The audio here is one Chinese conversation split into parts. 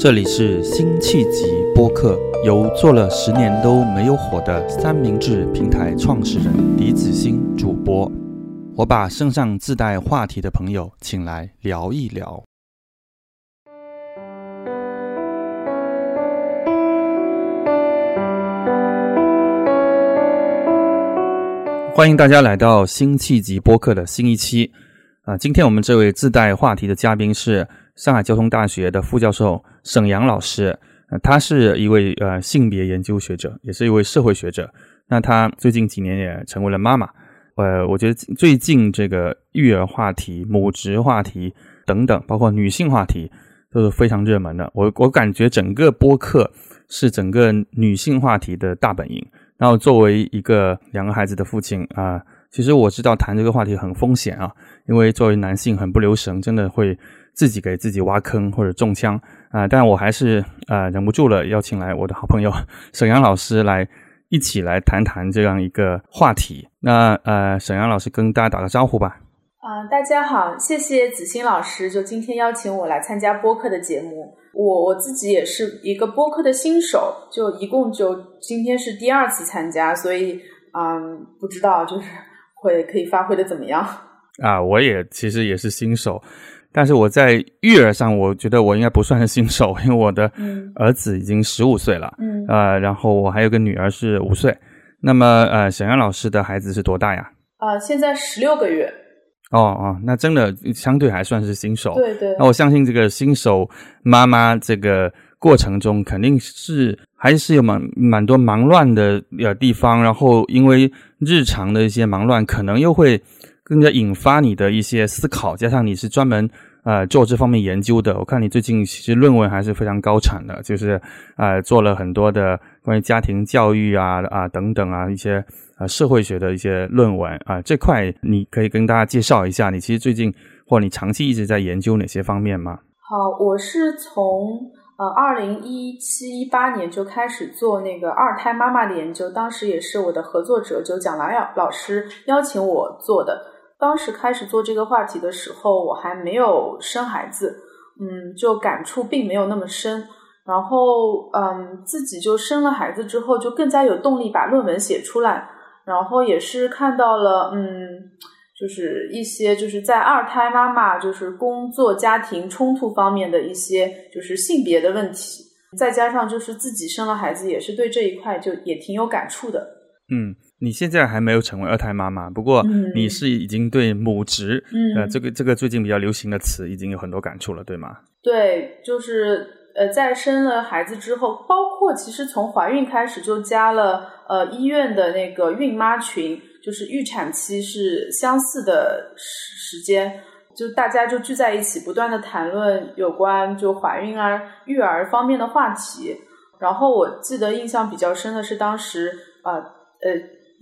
这里是辛弃疾播客，由做了十年都没有火的三明治平台创始人李子欣主播。我把身上自带话题的朋友请来聊一聊。欢迎大家来到辛弃疾播客的新一期。啊，今天我们这位自带话题的嘉宾是上海交通大学的副教授沈阳老师。呃，他是一位呃性别研究学者，也是一位社会学者。那他最近几年也成为了妈妈。呃，我觉得最近这个育儿话题、母职话题等等，包括女性话题，都是非常热门的。我我感觉整个播客是整个女性话题的大本营。然后作为一个两个孩子的父亲啊，其实我知道谈这个话题很风险啊，因为作为男性很不留神，真的会自己给自己挖坑或者中枪啊。但我还是呃忍不住了，邀请来我的好朋友 沈阳老师来一起来谈谈这样一个话题。那呃，沈阳老师跟大家打个招呼吧。啊，大家好，谢谢子欣老师，就今天邀请我来参加播客的节目。我我自己也是一个播客的新手，就一共就今天是第二次参加，所以嗯，不知道就是会可以发挥的怎么样啊？我也其实也是新手，但是我在育儿上，我觉得我应该不算是新手，因为我的儿子已经十五岁了，嗯，呃，然后我还有个女儿是五岁。那么呃，小杨老师的孩子是多大呀？啊，现在十六个月。哦哦，那真的相对还算是新手。对对。那我相信这个新手妈妈这个过程中，肯定是还是有蛮蛮多忙乱的呃地方。然后因为日常的一些忙乱，可能又会更加引发你的一些思考。加上你是专门呃做这方面研究的，我看你最近其实论文还是非常高产的，就是呃做了很多的关于家庭教育啊啊等等啊一些。呃，社会学的一些论文啊，这块你可以跟大家介绍一下。你其实最近或你长期一直在研究哪些方面吗？好，我是从呃二零一七一八年就开始做那个二胎妈妈的研究，当时也是我的合作者就蒋兰老老师邀请我做的。当时开始做这个话题的时候，我还没有生孩子，嗯，就感触并没有那么深。然后嗯，自己就生了孩子之后，就更加有动力把论文写出来。然后也是看到了，嗯，就是一些就是在二胎妈妈就是工作家庭冲突方面的一些就是性别的问题，再加上就是自己生了孩子，也是对这一块就也挺有感触的。嗯，你现在还没有成为二胎妈妈，不过你是已经对母职，呃，这个这个最近比较流行的词已经有很多感触了，对吗？对，就是呃，在生了孩子之后，包括其实从怀孕开始就加了。呃，医院的那个孕妈群，就是预产期是相似的时时间，就大家就聚在一起，不断的谈论有关就怀孕啊、育儿方面的话题。然后我记得印象比较深的是，当时呃呃，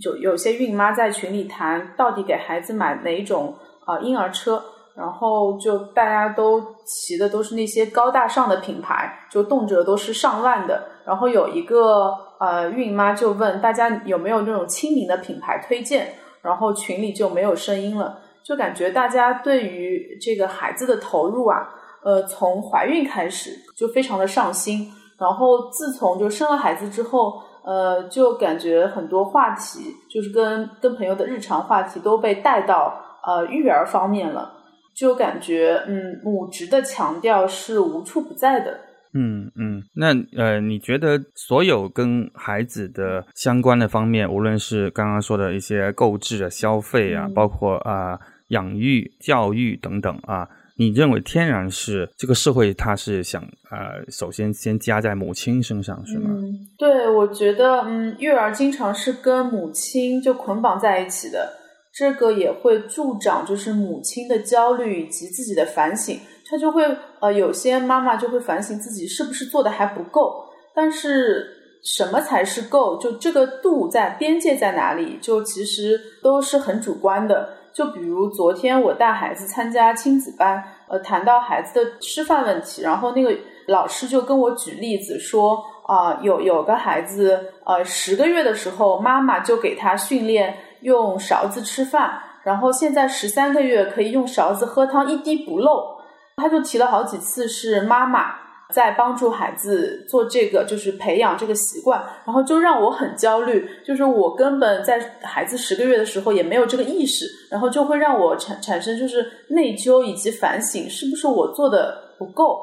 就有些孕妈在群里谈，到底给孩子买哪种啊婴儿车，然后就大家都骑的都是那些高大上的品牌，就动辄都是上万的。然后有一个。呃，孕妈就问大家有没有那种亲民的品牌推荐，然后群里就没有声音了，就感觉大家对于这个孩子的投入啊，呃，从怀孕开始就非常的上心，然后自从就生了孩子之后，呃，就感觉很多话题就是跟跟朋友的日常话题都被带到呃育儿方面了，就感觉嗯母职的强调是无处不在的。嗯嗯，那呃，你觉得所有跟孩子的相关的方面，无论是刚刚说的一些购置啊、消费啊，包括啊养育、教育等等啊，你认为天然是这个社会它是想呃，首先先加在母亲身上是吗？对，我觉得嗯，育儿经常是跟母亲就捆绑在一起的，这个也会助长就是母亲的焦虑以及自己的反省。他就会呃，有些妈妈就会反省自己是不是做的还不够，但是什么才是够？就这个度在边界在哪里？就其实都是很主观的。就比如昨天我带孩子参加亲子班，呃，谈到孩子的吃饭问题，然后那个老师就跟我举例子说啊，有有个孩子呃十个月的时候，妈妈就给他训练用勺子吃饭，然后现在十三个月可以用勺子喝汤一滴不漏。他就提了好几次是妈妈，在帮助孩子做这个，就是培养这个习惯，然后就让我很焦虑。就是我根本在孩子十个月的时候也没有这个意识，然后就会让我产产生就是内疚以及反省，是不是我做的不够？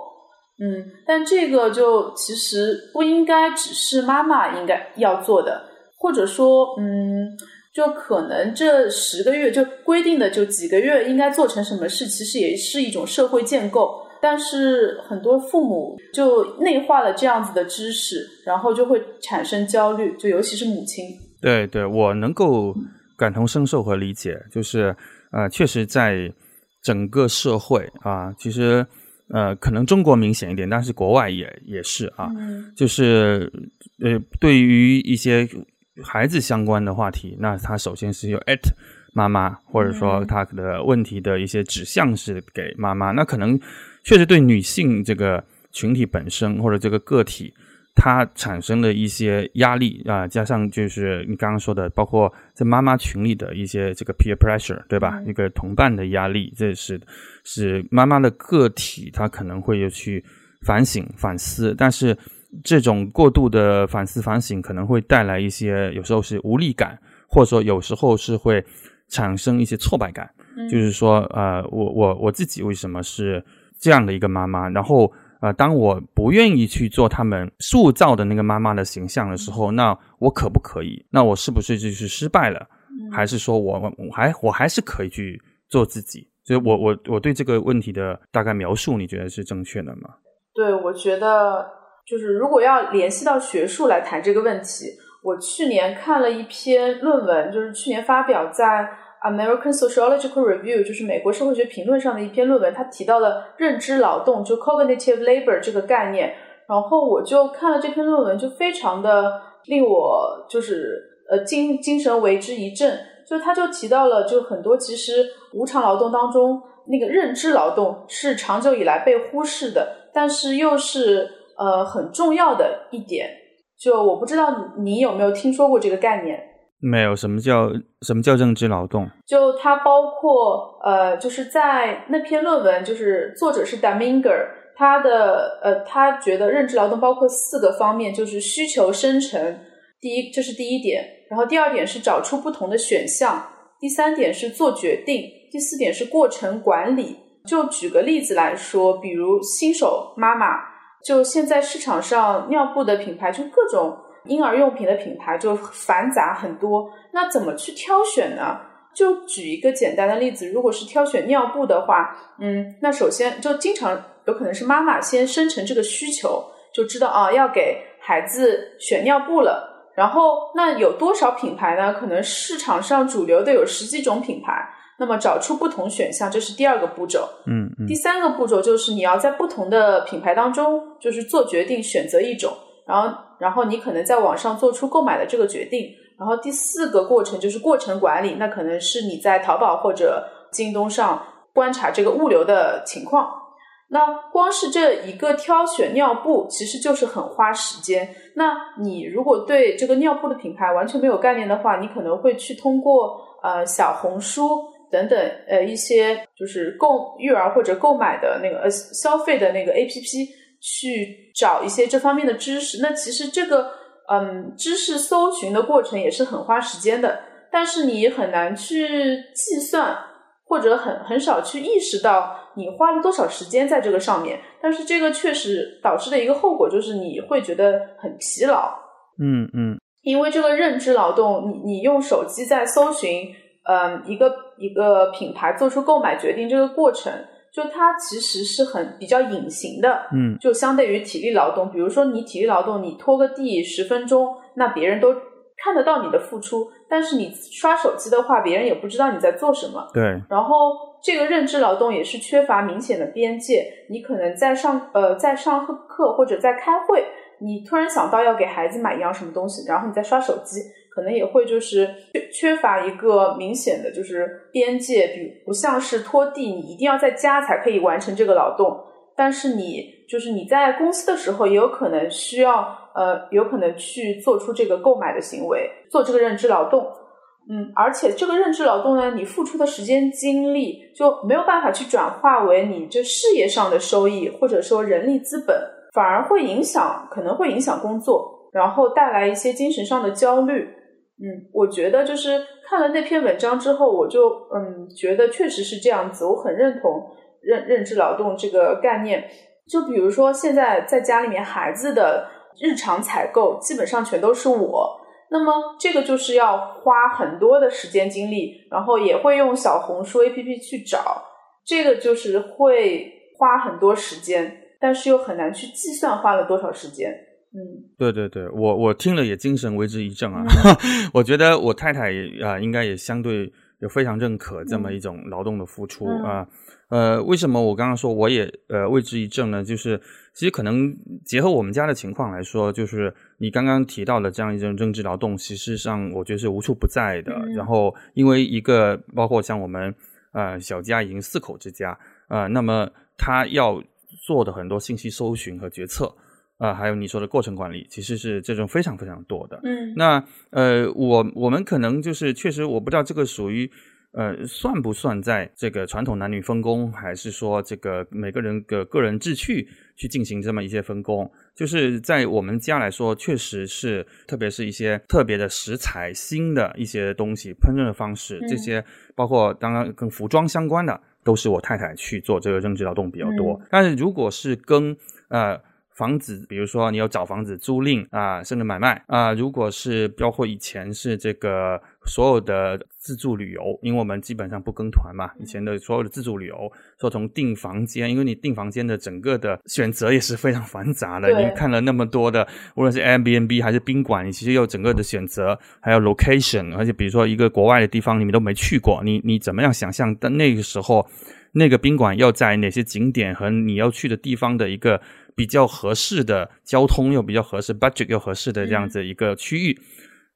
嗯，但这个就其实不应该只是妈妈应该要做的，或者说，嗯，就可能这十个月就规定的就几个月应该做成什么事，其实也是一种社会建构。但是很多父母就内化了这样子的知识，然后就会产生焦虑，就尤其是母亲。对对，我能够感同身受和理解，就是呃，确实在整个社会啊，其实呃，可能中国明显一点，但是国外也也是啊，就是呃，对于一些孩子相关的话题，那他首先是有 at 妈妈，或者说他的问题的一些指向是给妈妈，那可能。确实对女性这个群体本身或者这个个体，它产生了一些压力啊，加上就是你刚刚说的，包括在妈妈群里的一些这个 peer pressure，对吧？一个同伴的压力，这是是妈妈的个体，她可能会有去反省反思，但是这种过度的反思反省可能会带来一些有时候是无力感，或者说有时候是会产生一些挫败感，就是说呃，我我我自己为什么是。这样的一个妈妈，然后呃，当我不愿意去做他们塑造的那个妈妈的形象的时候，那我可不可以？那我是不是就是失败了？还是说我我还我还是可以去做自己？所以，我我我对这个问题的大概描述，你觉得是正确的吗？对，我觉得就是如果要联系到学术来谈这个问题，我去年看了一篇论文，就是去年发表在。American Sociological Review 就是美国社会学评论上的一篇论文，它提到了认知劳动，就 cognitive labor 这个概念。然后我就看了这篇论文，就非常的令我就是呃精精神为之一振。就他就提到了，就很多其实无偿劳动当中，那个认知劳动是长久以来被忽视的，但是又是呃很重要的一点。就我不知道你有没有听说过这个概念。没有什么叫什么叫认知劳动？就它包括呃，就是在那篇论文，就是作者是 Daminger，他的呃，他觉得认知劳动包括四个方面，就是需求生成，第一这是第一点，然后第二点是找出不同的选项，第三点是做决定，第四点是过程管理。就举个例子来说，比如新手妈妈，就现在市场上尿布的品牌就各种。婴儿用品的品牌就繁杂很多，那怎么去挑选呢？就举一个简单的例子，如果是挑选尿布的话，嗯，那首先就经常有可能是妈妈先生成这个需求，就知道啊要给孩子选尿布了。然后那有多少品牌呢？可能市场上主流的有十几种品牌，那么找出不同选项，这是第二个步骤。嗯嗯。第三个步骤就是你要在不同的品牌当中，就是做决定，选择一种。然后，然后你可能在网上做出购买的这个决定。然后第四个过程就是过程管理，那可能是你在淘宝或者京东上观察这个物流的情况。那光是这一个挑选尿布，其实就是很花时间。那你如果对这个尿布的品牌完全没有概念的话，你可能会去通过呃小红书等等呃一些就是购育儿或者购买的那个呃消费的那个 A P P。去找一些这方面的知识，那其实这个嗯知识搜寻的过程也是很花时间的，但是你很难去计算，或者很很少去意识到你花了多少时间在这个上面。但是这个确实导致的一个后果就是你会觉得很疲劳。嗯嗯，因为这个认知劳动，你你用手机在搜寻，嗯一个一个品牌做出购买决定这个过程。就它其实是很比较隐形的，嗯，就相对于体力劳动，比如说你体力劳动，你拖个地十分钟，那别人都看得到你的付出，但是你刷手机的话，别人也不知道你在做什么。对。然后这个认知劳动也是缺乏明显的边界，你可能在上呃在上课或者在开会，你突然想到要给孩子买一样什么东西，然后你在刷手机。可能也会就是缺缺乏一个明显的就是边界，比如不像是拖地，你一定要在家才可以完成这个劳动。但是你就是你在公司的时候，也有可能需要呃，有可能去做出这个购买的行为，做这个认知劳动。嗯，而且这个认知劳动呢，你付出的时间精力就没有办法去转化为你这事业上的收益，或者说人力资本。反而会影响，可能会影响工作，然后带来一些精神上的焦虑。嗯，我觉得就是看了那篇文章之后，我就嗯觉得确实是这样子，我很认同认认知劳动这个概念。就比如说现在在家里面，孩子的日常采购基本上全都是我，那么这个就是要花很多的时间精力，然后也会用小红书 APP 去找，这个就是会花很多时间，但是又很难去计算花了多少时间。嗯，对对对，我我听了也精神为之一振啊！我觉得我太太啊，应该也相对也非常认可这么一种劳动的付出啊。呃，为什么我刚刚说我也呃为之一振呢？就是其实可能结合我们家的情况来说，就是你刚刚提到的这样一种认知劳动，其实上我觉得是无处不在的。然后因为一个包括像我们呃小家已经四口之家啊，那么他要做的很多信息搜寻和决策。啊，还有你说的过程管理，其实是这种非常非常多的。嗯，那呃，我我们可能就是确实，我不知道这个属于呃算不算在这个传统男女分工，还是说这个每个人的个人志趣去进行这么一些分工。就是在我们家来说，确实是，特别是一些特别的食材、新的一些东西、烹饪的方式，这些包括当然跟服装相关的，都是我太太去做这个认知劳动比较多。但是如果是跟呃。房子，比如说你要找房子租赁啊，甚至买卖啊。如果是包括以前是这个所有的自助旅游，因为我们基本上不跟团嘛，以前的所有的自助旅游，说从订房间，因为你订房间的整个的选择也是非常繁杂的。你看了那么多的，无论是 Airbnb 还是宾馆，你其实有整个的选择，还有 location，而且比如说一个国外的地方你们都没去过，你你怎么样想象？但那个时候，那个宾馆要在哪些景点和你要去的地方的一个。比较合适的交通又比较合适，budget 又合适的这样子一个区域，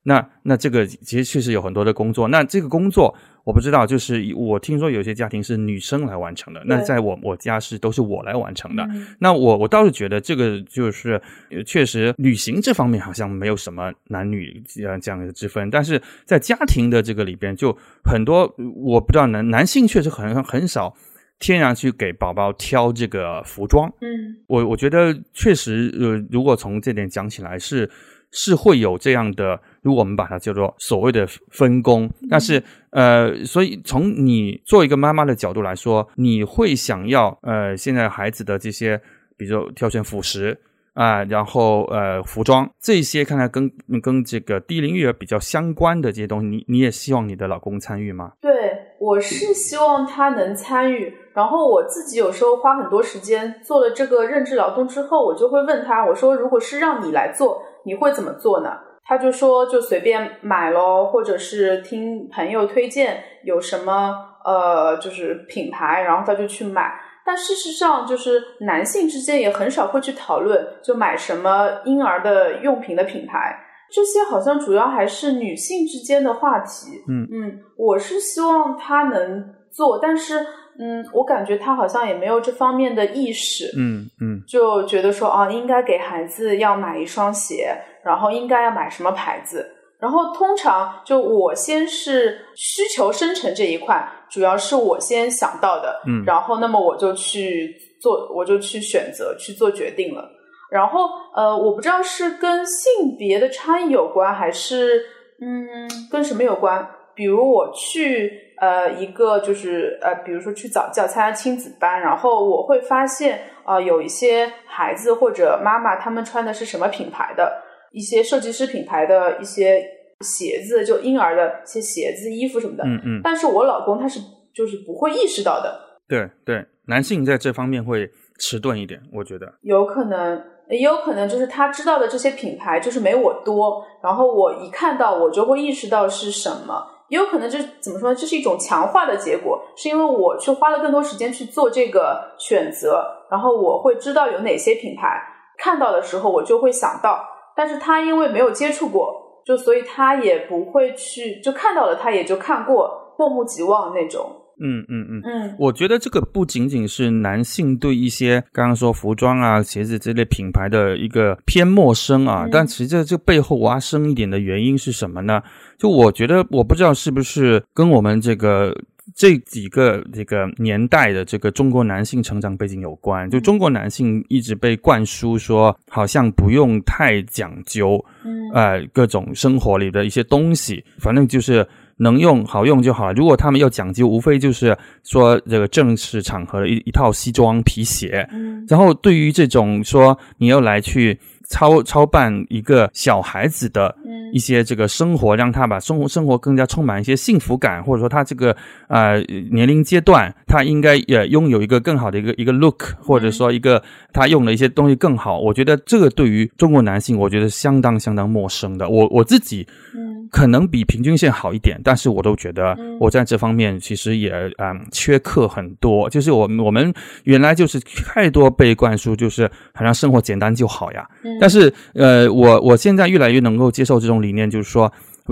那那这个其实确实有很多的工作。那这个工作我不知道，就是我听说有些家庭是女生来完成的，那在我我家是都是我来完成的。那我我倒是觉得这个就是确实旅行这方面好像没有什么男女呃这样的之分，但是在家庭的这个里边就很多，我不知道男男性确实很很少。天然去给宝宝挑这个服装，嗯，我我觉得确实，呃，如果从这点讲起来，是是会有这样的，如果我们把它叫做所谓的分工，但是，呃，所以从你做一个妈妈的角度来说，你会想要，呃，现在孩子的这些，比如挑选辅食啊，然后呃，服装这些，看来跟跟这个低龄育儿比较相关的这些东西，你你也希望你的老公参与吗？对，我是希望他能参与。然后我自己有时候花很多时间做了这个认知劳动之后，我就会问他，我说如果是让你来做，你会怎么做呢？他就说就随便买咯，或者是听朋友推荐有什么呃就是品牌，然后他就去买。但事实上，就是男性之间也很少会去讨论就买什么婴儿的用品的品牌，这些好像主要还是女性之间的话题。嗯嗯，我是希望他能做，但是。嗯，我感觉他好像也没有这方面的意识。嗯嗯，就觉得说啊，应该给孩子要买一双鞋，然后应该要买什么牌子。然后通常就我先是需求生成这一块，主要是我先想到的。嗯，然后那么我就去做，我就去选择去做决定了。然后呃，我不知道是跟性别的差异有关，还是嗯跟什么有关？比如我去。呃，一个就是呃，比如说去早教参加亲子班，然后我会发现啊，有一些孩子或者妈妈他们穿的是什么品牌的一些设计师品牌的一些鞋子，就婴儿的一些鞋子、衣服什么的。嗯嗯。但是我老公他是就是不会意识到的。对对，男性在这方面会迟钝一点，我觉得。有可能，也有可能就是他知道的这些品牌就是没我多，然后我一看到我就会意识到是什么。也有可能，这怎么说呢？这是一种强化的结果，是因为我去花了更多时间去做这个选择，然后我会知道有哪些品牌，看到的时候我就会想到。但是他因为没有接触过，就所以他也不会去，就看到了他也就看过，过目即忘那种。嗯嗯嗯嗯，我觉得这个不仅仅是男性对一些刚刚说服装啊、鞋子这类品牌的一个偏陌生啊，但其实这背后挖深一点的原因是什么呢？就我觉得，我不知道是不是跟我们这个这几个这个年代的这个中国男性成长背景有关。就中国男性一直被灌输说，好像不用太讲究，嗯。呃，各种生活里的一些东西，反正就是能用好用就好了。如果他们要讲究，无非就是说这个正式场合的一一套西装皮鞋。嗯然后对于这种说你要来去操操办一个小孩子的嗯一些这个生活，让他把生活生活更加充满一些幸福感，或者说他这个呃年龄阶段，他应该也拥有一个更好的一个一个 look，或者说一个他用的一些东西更好。我觉得这个对于中国男性，我觉得相当相当陌生的。我我自己嗯可能比平均线好一点，但是我都觉得嗯我在这方面其实也嗯缺课很多。就是我我们原来就是太多被灌输，就是好像生活简单就好呀。但是呃，我我现在越来越能够接受这种理念，就是说，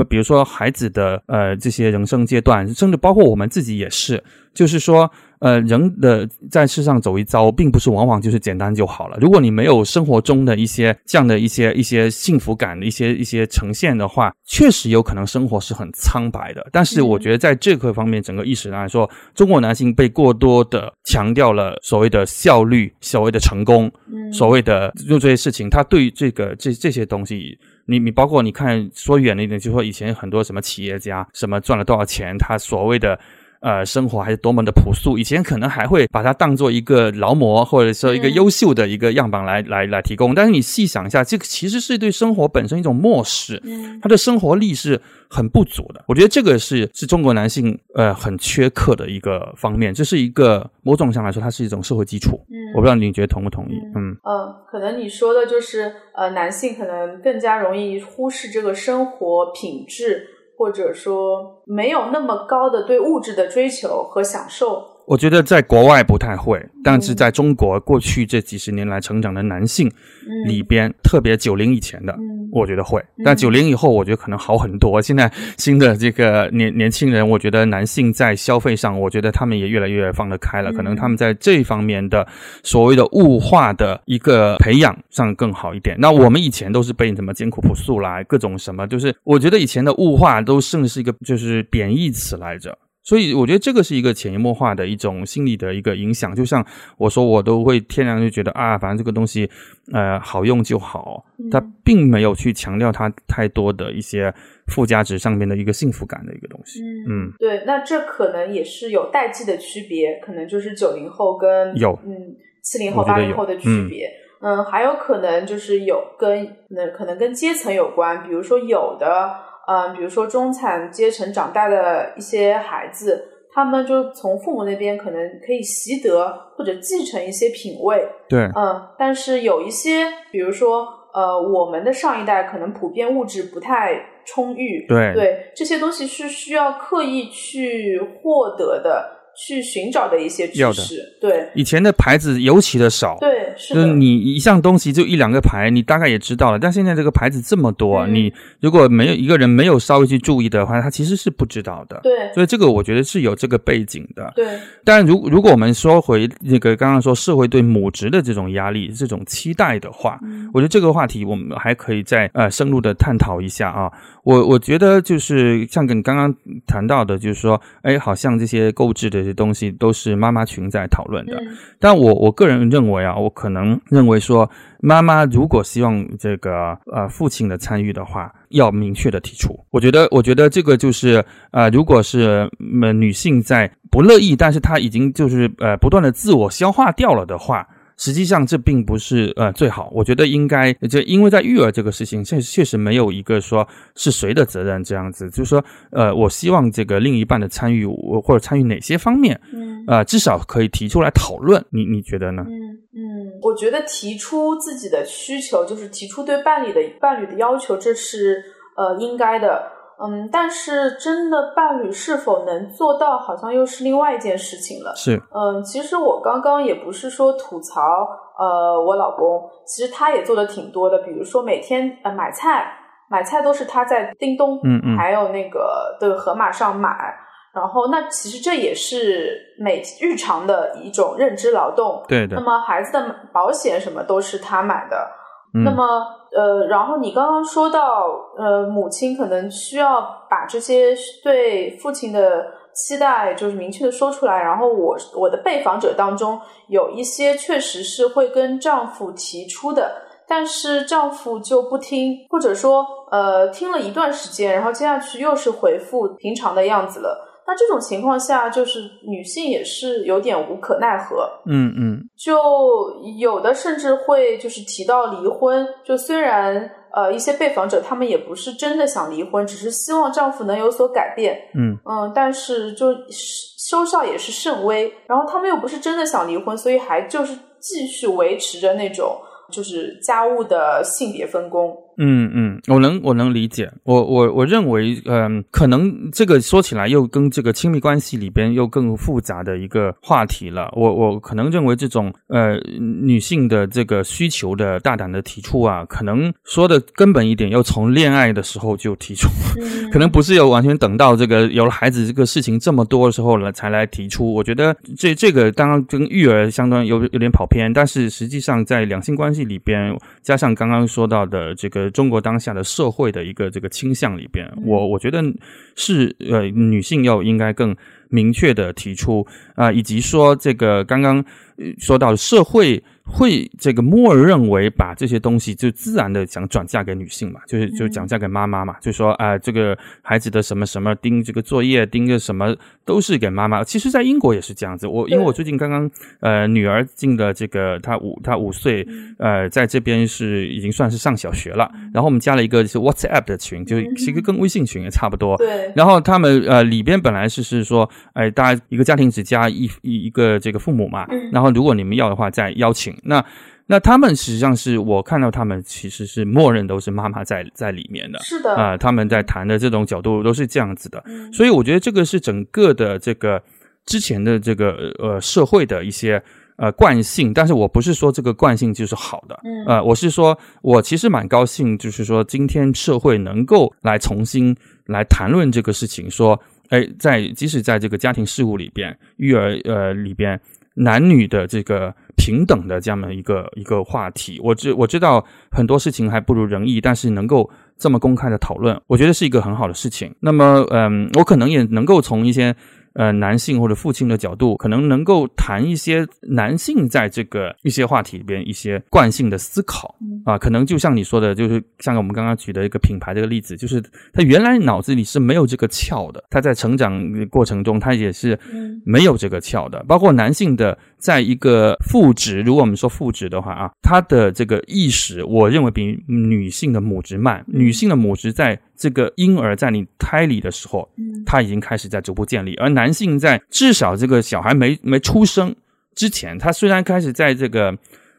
比如说孩子的呃这些人生阶段，甚至包括我们自己也是，就是说。呃，人的在世上走一遭，并不是往往就是简单就好了。如果你没有生活中的一些这样的一些一些幸福感的一些一些呈现的话，确实有可能生活是很苍白的。但是我觉得在这个方面，整个意识来说，中国男性被过多的强调了所谓的效率、所谓的成功、嗯所谓的做这些事情，他对于这个这这些东西。你你包括你看说远了一点，就说以前很多什么企业家什么赚了多少钱，他所谓的呃生活还是多么的朴素，以前可能还会把它当做一个劳模或者说一个嗯优秀的一个样板来、来来提供。但是你细想一下，这个其实是对生活本身一种漠视，嗯他的生活力是很不足的。我觉得这个是是中国男性呃很缺课的一个方面，这是一个某种上来说，它是一种社会基础。嗯我不知道你觉得同不同意？嗯嗯，可能你说的就是呃，男性可能更加容易忽视这个生活品质，或者说没有那么高的对物质的追求和享受。我觉得在国外不太会，但是在中国过去这几十年来成长的男性嗯里边，特别九零以前的，嗯我觉得会。但九零以后，我觉得可能好很多。现在新的这个年年轻人，我觉得男性在消费上，我觉得他们也越来越放得开了。嗯可能他们在这方面的所谓的物化的一个培养上更好一点。那我们以前都是被什么艰苦朴素啦，各种什么，就是我觉得以前的物化都甚至是一个就是贬义词来着。所以我觉得这个是一个潜移默化的一种心理的一个影响。就像我说，我都会天然就觉得啊，反正这个东西，呃，好用就好。它并没有去强调它太多的一些附加值上面的一个幸福感的一个东西。嗯，对，那这可能也是有代际的区别，可能就是九零后跟有嗯七零后、八零后的区别。嗯还有可能就是有跟那可能跟阶层有关，比如说有的嗯，比如说中产阶层长大的一些孩子，他们就从父母那边可能可以习得或者继承一些品味，对，嗯，但是有一些，比如说，呃，我们的上一代可能普遍物质不太充裕，对对，这些东西是需要刻意去获得的，去寻找的一些知识，对，以前的牌子尤其的少。对，就是你一项东西就一两个牌，你大概也知道了。但现在这个牌子这么多，嗯你如果没有一个人没有稍微去注意的话，他其实是不知道的。对，所以这个我觉得是有这个背景的。对，但如如果我们说回那个刚刚说社会对母职的这种压力、这种期待的话，嗯我觉得这个话题我们还可以再呃深入的探讨一下啊。我我觉得就是像跟你刚刚谈到的，就是说，哎，好像这些购置的这些东西都是妈妈群在讨论的。嗯但我我个人认为啊，我可能认为说，妈妈如果希望这个呃父亲的参与的话，要明确的提出。我觉得，我觉得这个就是呃，如果是呃女性在不乐意，但是她已经就是呃不断的自我消化掉了的话。实际上这并不是呃最好，我觉得应该就因为在育儿这个事情，确确实没有一个说是谁的责任这样子，就是说呃我希望这个另一半的参与我或者参与哪些方面，嗯呃至少可以提出来讨论，你你觉得呢？嗯嗯，我觉得提出自己的需求，就是提出对伴侣的伴侣的要求，这是呃应该的。嗯，但是真的伴侣是否能做到，好像又是另外一件事情了。是嗯，其实我刚刚也不是说吐槽，呃，我老公，其实他也做的挺多的，比如说每天呃买菜，买菜都是他在叮咚，嗯嗯还有那个的盒马上买，然后那其实这也是每日常的一种认知劳动。对的那，么孩子的保险什么都是他买的，那么呃，然后你刚刚说到呃，母亲可能需要把这些对父亲的期待就是明确的说出来。然后我我的被访者当中有一些确实是会跟丈夫提出的，但是丈夫就不听，或者说呃听了一段时间，然后接下去又是回复平常的样子了。那这种情况下，就是女性也是有点无可奈何。嗯嗯，就有的甚至会就是提到离婚。就虽然呃一些被访者他们也不是真的想离婚，只是希望丈夫能有所改变。嗯嗯，但是就收效也是甚微。然后他们又不是真的想离婚，所以还就是继续维持着那种就是家务的性别分工。嗯嗯，我能我能理解，我我我认为，嗯，可能这个说起来又跟这个亲密关系里边又更复杂的一个话题了。我我可能认为这种呃女性的这个需求的大胆的提出啊，可能说的根本一点，要从恋爱的时候就提出，可能不是要完全等到这个有了孩子这个事情这么多的时候了才来提出。我觉得这这个当然跟育儿相当有有点跑偏，但是实际上在两性关系里边，加上刚刚说到的这个。中国当下的社会的一个这个倾向里边，我我觉得是呃女性要应该更明确的提出啊，以及说这个刚刚说到社会。会这个默认为把这些东西就自然的想转嫁给女性嘛，就是就讲嫁给妈妈嘛，就说啊这个孩子的什么什么盯这个作业盯个什么都是给妈妈。其实，在英国也是这样子。我因为我最近刚刚呃女儿进的这个她五她五岁呃在这边是已经算是上小学了，然后我们加了一个是 WhatsApp 的群，就是一个跟微信群也差不多。对。然后他们呃里边本来是是说哎大家一个家庭只加一一一个这个父母嘛，然后如果你们要的话再邀请。那那他们实际上是我看到他们其实是默认都是妈妈在在里面的，是的。啊，他们在谈的这种角度都是这样子的，所以我觉得这个是整个的这个之前的这个呃社会的一些呃惯性，但是我不是说这个惯性就是好的，嗯，呃，我是说我其实蛮高兴，就是说今天社会能够来重新来谈论这个事情，说哎，在即使在这个家庭事务里边，育儿呃里边。男女的这个平等的这样的一个一个话题，我知我知道很多事情还不如人意，但是能够这么公开的讨论，我觉得是一个很好的事情。那么，嗯，我可能也能够从一些。呃，男性或者父亲的角度，可能能够谈一些男性在这个一些话题里边一些惯性的思考啊，可能就像你说的，就是像我们刚刚举的一个品牌这个例子，就是他原来脑子里是没有这个窍的，他在成长过程中他也是没有这个窍的。包括男性的在一个父职，如果我们说父职的话啊，他的这个意识，我认为比女性的母职慢。女性的母职在这个婴儿在你胎里的时候，他已经开始在逐步建立，而男男性在至少这个小孩没没出生之前，他虽然开始在这个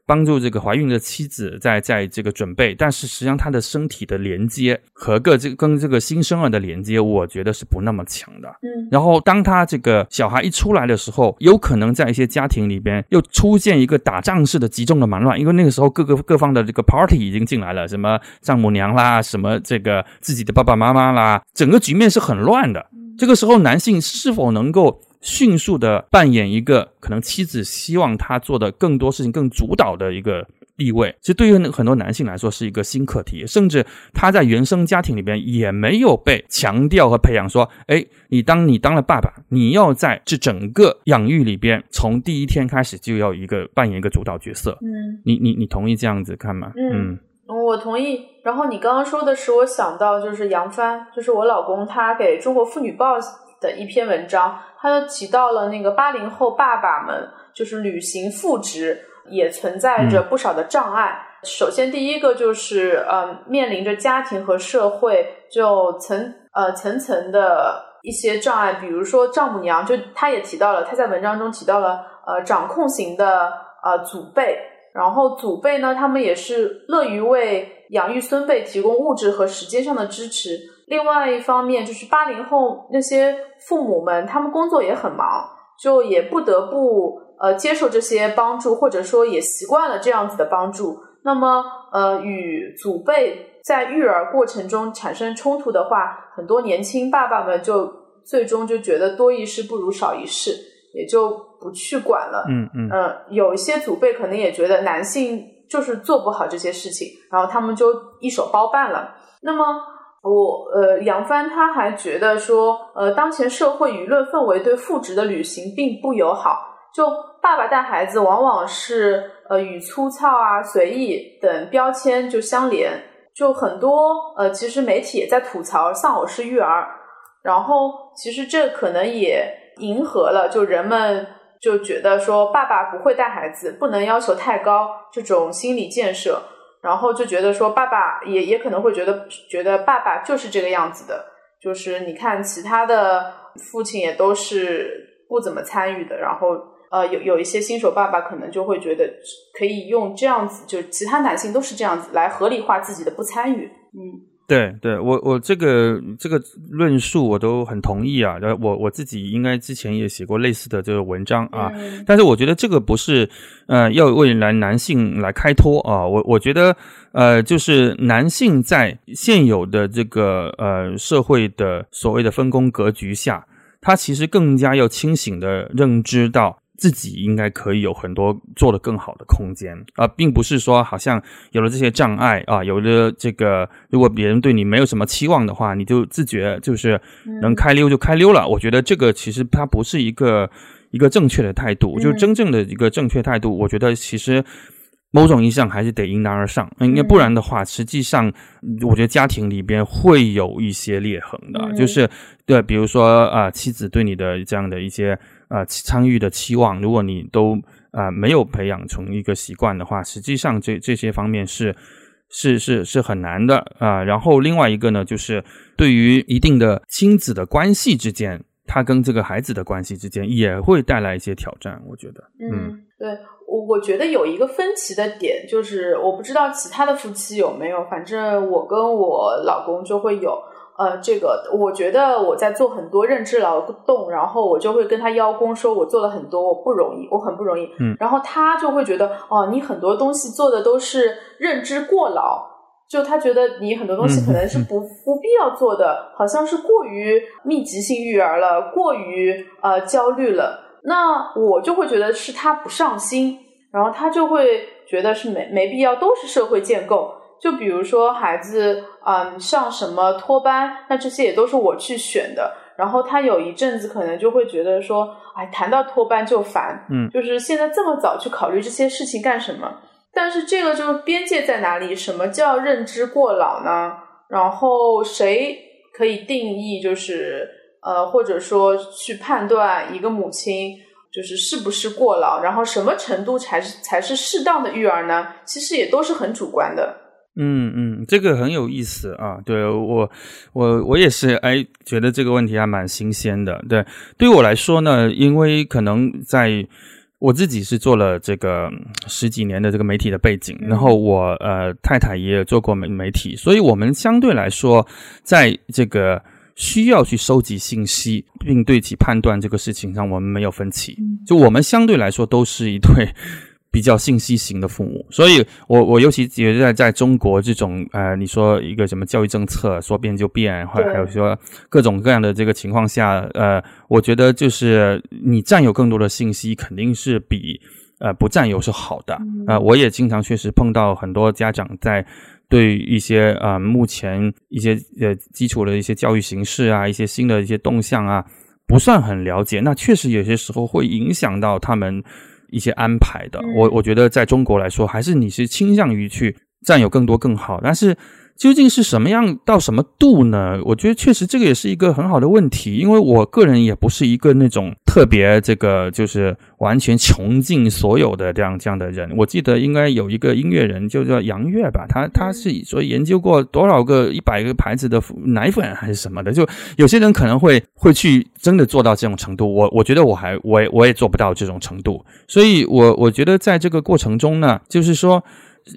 帮助这个怀孕的妻子在在这个准备，但是实际上她的身体的连接和个这跟这个新生儿的连接，我觉得是不那么强的。嗯，然后当他这个小孩一出来的时候，有可能在一些家庭里边又出现一个打仗式的集中的蛮乱，因为那个时候各个各方的这个 party 已经进来了，什么丈母娘啦，什么这个自己的爸爸妈妈啦，整个局面是很乱的。这个时候，男性是否能够迅速的扮演一个可能妻子希望他做的更多事情、更主导的一个地位？其实对于很多男性来说是一个新课题，甚至他在原生家庭里边也没有被强调和培养说：“哎，你当你当了爸爸，你要在这整个养育里边，从第一天开始就要一个扮演一个主导角色。”嗯，你你你同意这样子看吗？嗯。我同意。然后你刚刚说的使我想到，就是杨帆，就是我老公，他给中国妇女报的一篇文章，他就提到了那个八零后爸爸们，就是履行父职也存在着不少的障碍。首先，第一个就是，嗯，面临着家庭和社会就层呃层层的一些障碍，比如说丈母娘，就他也提到了，他在文章中提到了，呃，掌控型的呃祖辈。然后祖辈呢，他们也是乐于为养育孙辈提供物质和时间上的支持。另外一方面，就是八零后那些父母们，他们工作也很忙，就也不得不呃接受这些帮助，或者说也习惯了这样子的帮助。那么呃，与祖辈在育儿过程中产生冲突的话，很多年轻爸爸们就最终就觉得多一事不如少一事，也就。不去管了，嗯嗯，嗯，有一些祖辈可能也觉得男性就是做不好这些事情，然后他们就一手包办了。那么我呃，杨帆他还觉得说，呃，当前社会舆论氛围对父职的履行并不友好，就爸爸带孩子往往是呃与粗糙啊、随意等标签就相连，就很多呃，其实媒体也在吐槽丧偶式育儿，然后其实这可能也迎合了就人们就觉得说爸爸不会带孩子，不能要求太高这种心理建设。然后就觉得说，爸爸也也可能会觉得，觉得爸爸就是这个样子的，就是你看其他的父亲也都是不怎么参与的，然后呃有有一些新手爸爸可能就会觉得可以用这样子，就其他男性都是这样子来合理化自己的不参与，嗯。对对，我我这个这个论述我都很同意啊。我我自己应该之前也写过类似的这个文章啊。但是我觉得这个不是呃要为男男性来开脱啊。我我觉得呃就是男性在现有的这个呃社会的所谓的分工格局下，他其实更加要清醒的认知到。自己应该可以有很多做得更好的空间啊，并不是说好像有了这些障碍啊，有了这个，如果别人对你没有什么期望的话，你就自觉就是能开溜就开溜了。我觉得这个其实它不是一个一个正确的态度，就是真正的一个正确态度。我觉得其实某种意义上还是得迎难而上，因为不然的话，实际上我觉得家庭里边会有一些裂痕的，就是对，比如说啊，妻子对你的这样的一些。啊，参与的期望，如果你都啊没有培养成一个习惯的话，实际上这这些方面是是是是很难的啊。然后另外一个呢，就是对于一定的亲子的关系之间，他跟这个孩子的关系之间也会带来一些挑战。我觉得，嗯，对我我觉得有一个分歧的点，就是我不知道其他的夫妻有没有，反正我跟我老公就会有。呃，这个我觉得我在做很多认知劳动，然后我就会跟他邀功，说我做了很多，我不容易，我很不容易。嗯，然后他就会觉得，哦，你很多东西做的都是认知过劳，就他觉得你很多东西可能是不不必要做的，好像是过于密集性育儿了，过于呃焦虑了。那我就会觉得是他不上心，然后他就会觉得是没没必要，都是社会建构。就比如说孩子，嗯，上什么托班，那这些也都是我去选的。然后他有一阵子可能就会觉得说，哎，谈到托班就烦，嗯，就是现在这么早去考虑这些事情干什么？但是这个就是边界在哪里？什么叫认知过老呢？然后谁可以定义，就是呃，或者说去判断一个母亲就是是不是过劳？然后什么程度才是才是适当的育儿呢？其实也都是很主观的。嗯嗯，这个很有意思啊！对我，我我也是，哎，觉得这个问题还蛮新鲜的。对，对于我来说呢，因为可能在我自己是做了这个十几年的这个媒体的背景，然后我呃太太也做过媒媒体，所以我们相对来说，在这个需要去收集信息并对其判断这个事情上，我们没有分歧。就我们相对来说都是一对。比较信息型的父母，所以我我尤其觉得在中国这种呃，你说一个什么教育政策说变就变，或还有说各种各样的这个情况下，呃，我觉得就是你占有更多的信息，肯定是比呃不占有是好的啊。我也经常确实碰到很多家长在对一些呃目前一些呃基础的一些教育形式啊，一些新的一些动向啊，不算很了解，那确实有些时候会影响到他们。一些安排的，我我觉得在中国来说，还是你是倾向于去占有更多更好，但是究竟是什么样到什么度呢？我觉得确实这个也是一个很好的问题，因为我个人也不是一个那种特别这个就是完全穷尽所有的这样这样的人。我记得应该有一个音乐人就叫杨乐吧，他他是说研究过多少个一百个牌子的奶粉还是什么的，就有些人可能会会去真的做到这种程度，我我觉得我还我也我也做不到这种程度。所以，我我觉得在这个过程中呢，就是说，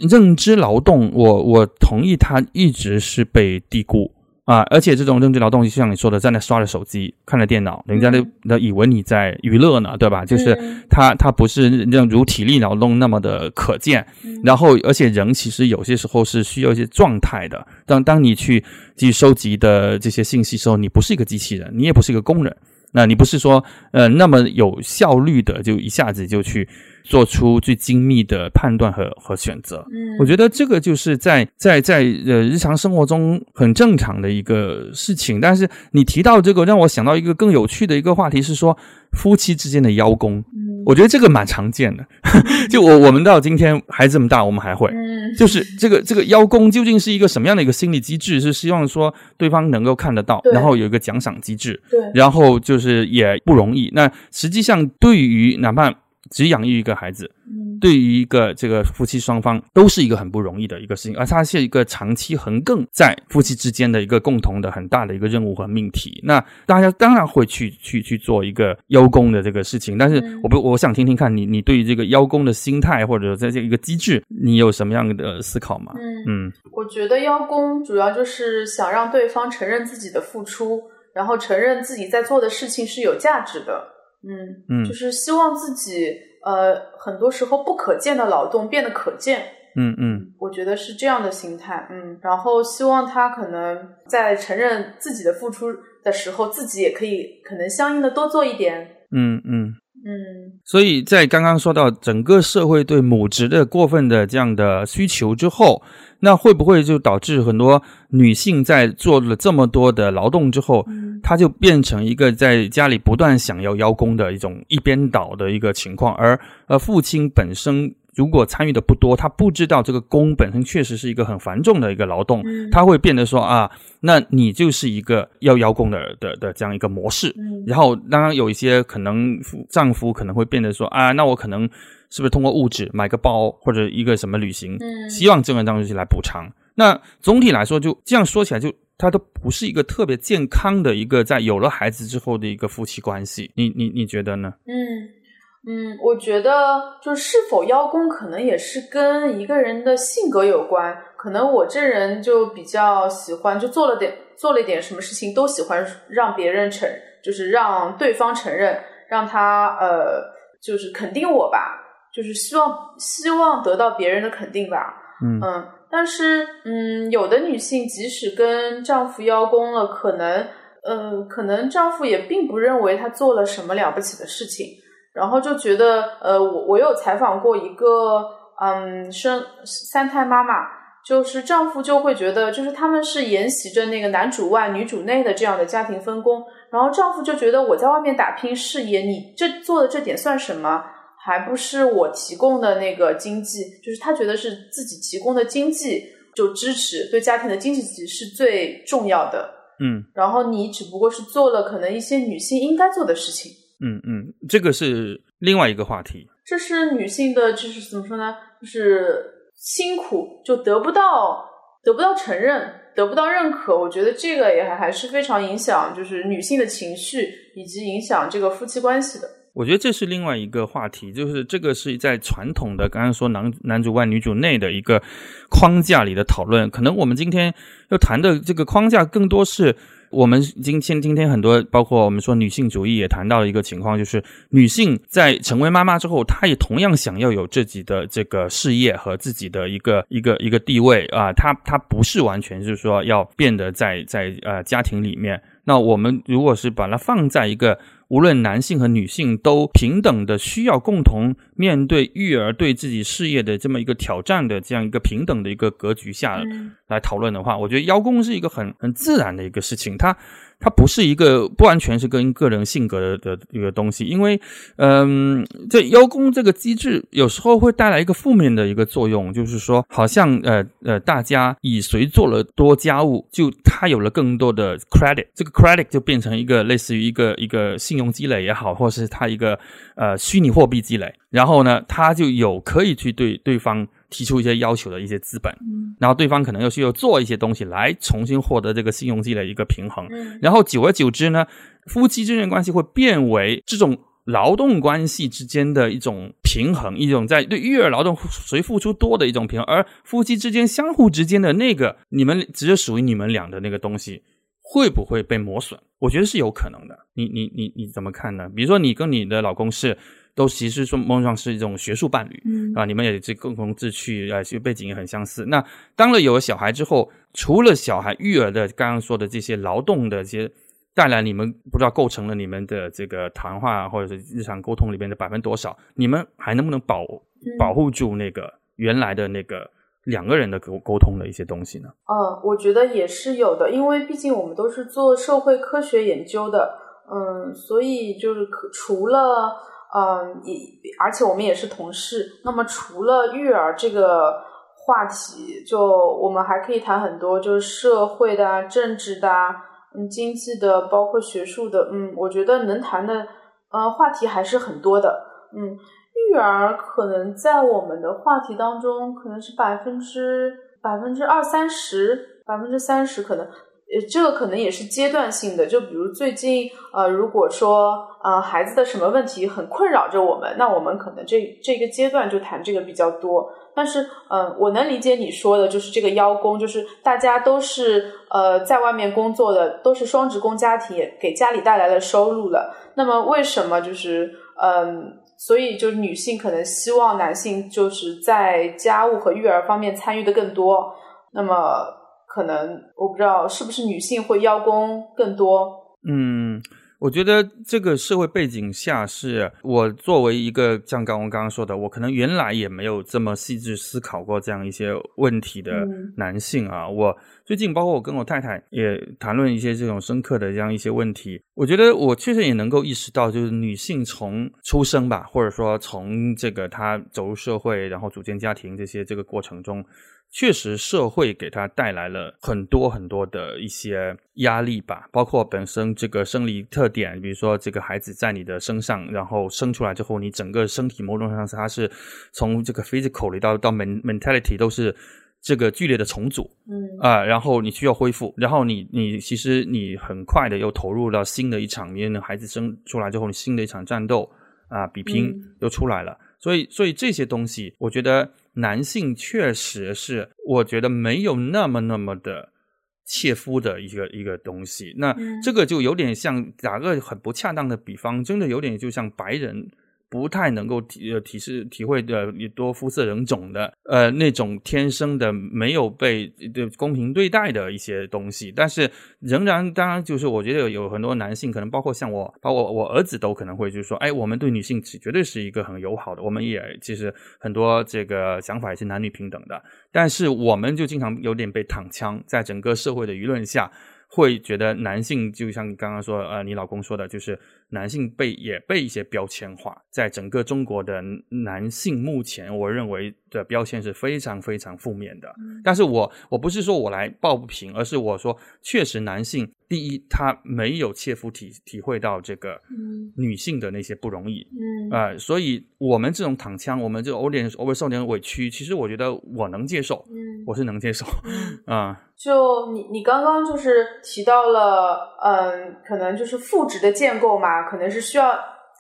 认知劳动，我我同意他一直是被低估啊，而且这种认知劳动，就像你说的，在那刷着手机，看着电脑，人家都都以为你在娱乐呢，对吧？就是他他不是那如体力劳动那么的可见，然后，而且人其实有些时候是需要一些状态的。当当你去去收集的这些信息时候，你不是一个机器人，你也不是一个工人。那你不是说，呃，那么有效率的就一下子就去做出最精密的判断和和选择。嗯，我觉得这个就是在在在呃日常生活中很正常的一个事情。但是你提到这个，让我想到一个更有趣的一个话题是说夫妻之间的邀功。嗯我觉得这个蛮常见的。就我我们到今天孩子这么大，我们还会。嗯，就是这个这个邀功究竟是一个什么样的一个心理机制？是希望说对方能够看得到，然后有一个奖赏机制，对，然后就是也不容易。那实际上对于哪怕只养育一个孩子，嗯对于一个这个夫妻双方都是一个很不容易的一个事情，而它是一个长期横亘在夫妻之间的一个共同的很大的一个任务和命题。那大家当然会去去去做一个邀功的这个事情，但是嗯我不我想听听看你你对于这个邀功的心态或者在这一个机制，你有什么样的思考吗？嗯嗯我觉得邀功主要就是想让对方承认自己的付出，然后承认自己在做的事情是有价值的。嗯，嗯就是希望自己呃很多时候不可见的劳动变得可见。嗯嗯我觉得是这样的心态，嗯，然后希望他可能在承认自己的付出的时候，自己也可以可能相应的多做一点，嗯嗯。嗯。所以在刚刚说到整个社会对母职的过分的这样的需求之后，那会不会就导致很多女性在做了这么多的劳动之后，嗯。她就变成一个在家里不断想要邀功的一种一边倒的一个情况，而而父亲本身如果参与的不多，他不知道这个工本身确实是一个很繁重的一个劳动，嗯他会变得说啊，那你就是一个要邀功的的的这样一个模式，嗯然后当然有一些可能夫丈夫可能会变得说啊，那我可能是不是通过物质买个包或者一个什么旅行，嗯希望这个东西来补偿。那总体来说，就这样说起来就。它都不是一个特别健康的一个在有了孩子之后的一个夫妻关系，你你你觉得呢？嗯嗯，我觉得就是是否邀功，可能也是跟一个人的性格有关。可能我这人就比较喜欢，就做了点做了一点什么事情，都喜欢让别人承，就是让对方承认，让他呃，就是肯定我吧，就是希望希望得到别人的肯定吧。嗯嗯，但是嗯，有的女性即使跟丈夫邀功了，可能呃，可能丈夫也并不认为她做了什么了不起的事情，然后就觉得呃，我我有采访过一个嗯生三胎妈妈，就是丈夫就会觉得，就是他们是沿袭着那个男主外女主内的这样的家庭分工，然后丈夫就觉得我在外面打拼事业，你这做的这点算什么？还不是我提供的那个经济，就是他觉得是自己提供的经济就支持对家庭的经济支持是最重要的。嗯然后你只不过是做了可能一些女性应该做的事情，嗯嗯，这个是另外一个话题。这是女性的，就是怎么说呢？就是辛苦就得不到得不到承认，得不到认可。我觉得这个也还还是非常影响，就是女性的情绪以及影响这个夫妻关系的。我觉得这是另外一个话题，就是这个是在传统的刚刚说男男主外女主内的一个框架里的讨论。可能我们今天要谈的这个框架，更多是我们今天今天很多，包括我们说女性主义也谈到一个情况，就是女性在成为妈妈之后，她也同样想要有自己的这个事业和自己的一个一个一个地位啊，她她不是完全就是说要变得在在呃家庭里面。那我们如果是把它放在一个无论男性和女性都平等的需要共同面对育儿对自己事业的这么一个挑战的这样一个平等的一个格局下嗯。来讨论的话，我觉得邀功是一个很很自然的一个事情，它它不是一个不完全是跟个人性格的的一个东西，因为嗯，这邀功这个机制有时候会带来一个负面的一个作用，就是说好像呃呃大家以谁做了多家务，就他有了更多的 credit，这个 credit 就变成一个类似于一个一个信用积累也好，或是他一个呃虚拟货币积累，然后呢，他就有可以去对对方提出一些要求的一些资本，嗯然后对方可能又需要做一些东西来重新获得这个信用积累一个平衡，嗯然后久而久之呢，夫妻之间的关系会变为这种劳动关系之间的一种平衡，一种在对育儿劳动谁付出多的一种平衡，而夫妻之间相互之间的那个你们只有属于你们俩的那个东西，会不会被磨损？我觉得是有可能的。你你你你怎么看呢？比如说你跟你的老公是都其实说某种上是一种学术伴侣，嗯啊，你们也是共同志趣，呃，其实背景也很相似。那当了有了小孩之后，除了小孩育儿的刚刚说的这些劳动的这些带来你们不知道构成了你们的这个谈话或者是日常沟通里面的百分多少？你们还能不能保保护住那个原来的那个两个人的沟沟通的一些东西呢？嗯，我觉得也是有的，因为毕竟我们都是做社会科学研究的，嗯，所以就是可除了嗯，也而且我们也是同事，那么除了育儿这个话题，就我们还可以谈很多，就是社会的、啊、政治的、啊、嗯，经济的，包括学术的，嗯，我觉得能谈的呃话题还是很多的，嗯，育儿可能在我们的话题当中，可能是百分之百分之二三十，百分之三十可能。呃，这个可能也是阶段性的，就比如最近，呃，如果说，呃，孩子的什么问题很困扰着我们，那我们可能这这个阶段就谈这个比较多。但是，嗯，我能理解你说的，就是这个邀功，就是大家都是呃在外面工作的，都是双职工家庭，给家里带来了收入了。那么，为什么就是，嗯，所以就是女性可能希望男性就是在家务和育儿方面参与的更多。那么。可能我不知道是不是女性会邀功更多。嗯，我觉得这个社会背景下，是我作为一个像刚我刚刚说的，我可能原来也没有这么细致思考过这样一些问题的男性啊。我最近包括我跟我太太也谈论一些这种深刻的这样一些问题，我觉得我确实也能够意识到，就是女性从出生吧，或者说从这个她走入社会，然后组建家庭这些这个过程中。确实，社会给他带来了很多很多的一些压力吧，包括本身这个生理特点，比如说这个孩子在你的身上，然后生出来之后，你整个身体某种上是它是从这个 physical 里到到 mentality 都是这个剧烈的重组，嗯啊，然后你需要恢复，然后你你其实你很快的又投入到新的一场，因为孩子生出来之后，你新的一场战斗啊比拼又出来了，所以所以这些东西，我觉得。男性确实是，我觉得没有那么那么的切肤的一个一个东西。那这个就有点像打个很不恰当的比方，真的有点就像白人。不太能够体呃体示体会的多肤色人种的呃那种天生的没有被的公平对待的一些东西，但是仍然当然就是我觉得有很多男性可能包括像我，包括我儿子都可能会就是说，哎，我们对女性绝对是一个很友好的，我们也其实很多这个想法也是男女平等的，但是我们就经常有点被躺枪，在整个社会的舆论下。会觉得男性就像刚刚说，呃，你老公说的，就是男性被也被一些标签化，在整个中国的男性目前，我认为的标签是非常非常负面的。但是我我不是说我来抱不平，而是我说确实男性。第一，他没有切肤体体会到这个女性的那些不容易，嗯。啊，所以我们这种躺枪，我们这偶点偶尔受点委屈，其实我觉得我能接受，嗯，我是能接受，啊，就你你刚刚就是提到了，嗯，可能就是父职的建构嘛，可能是需要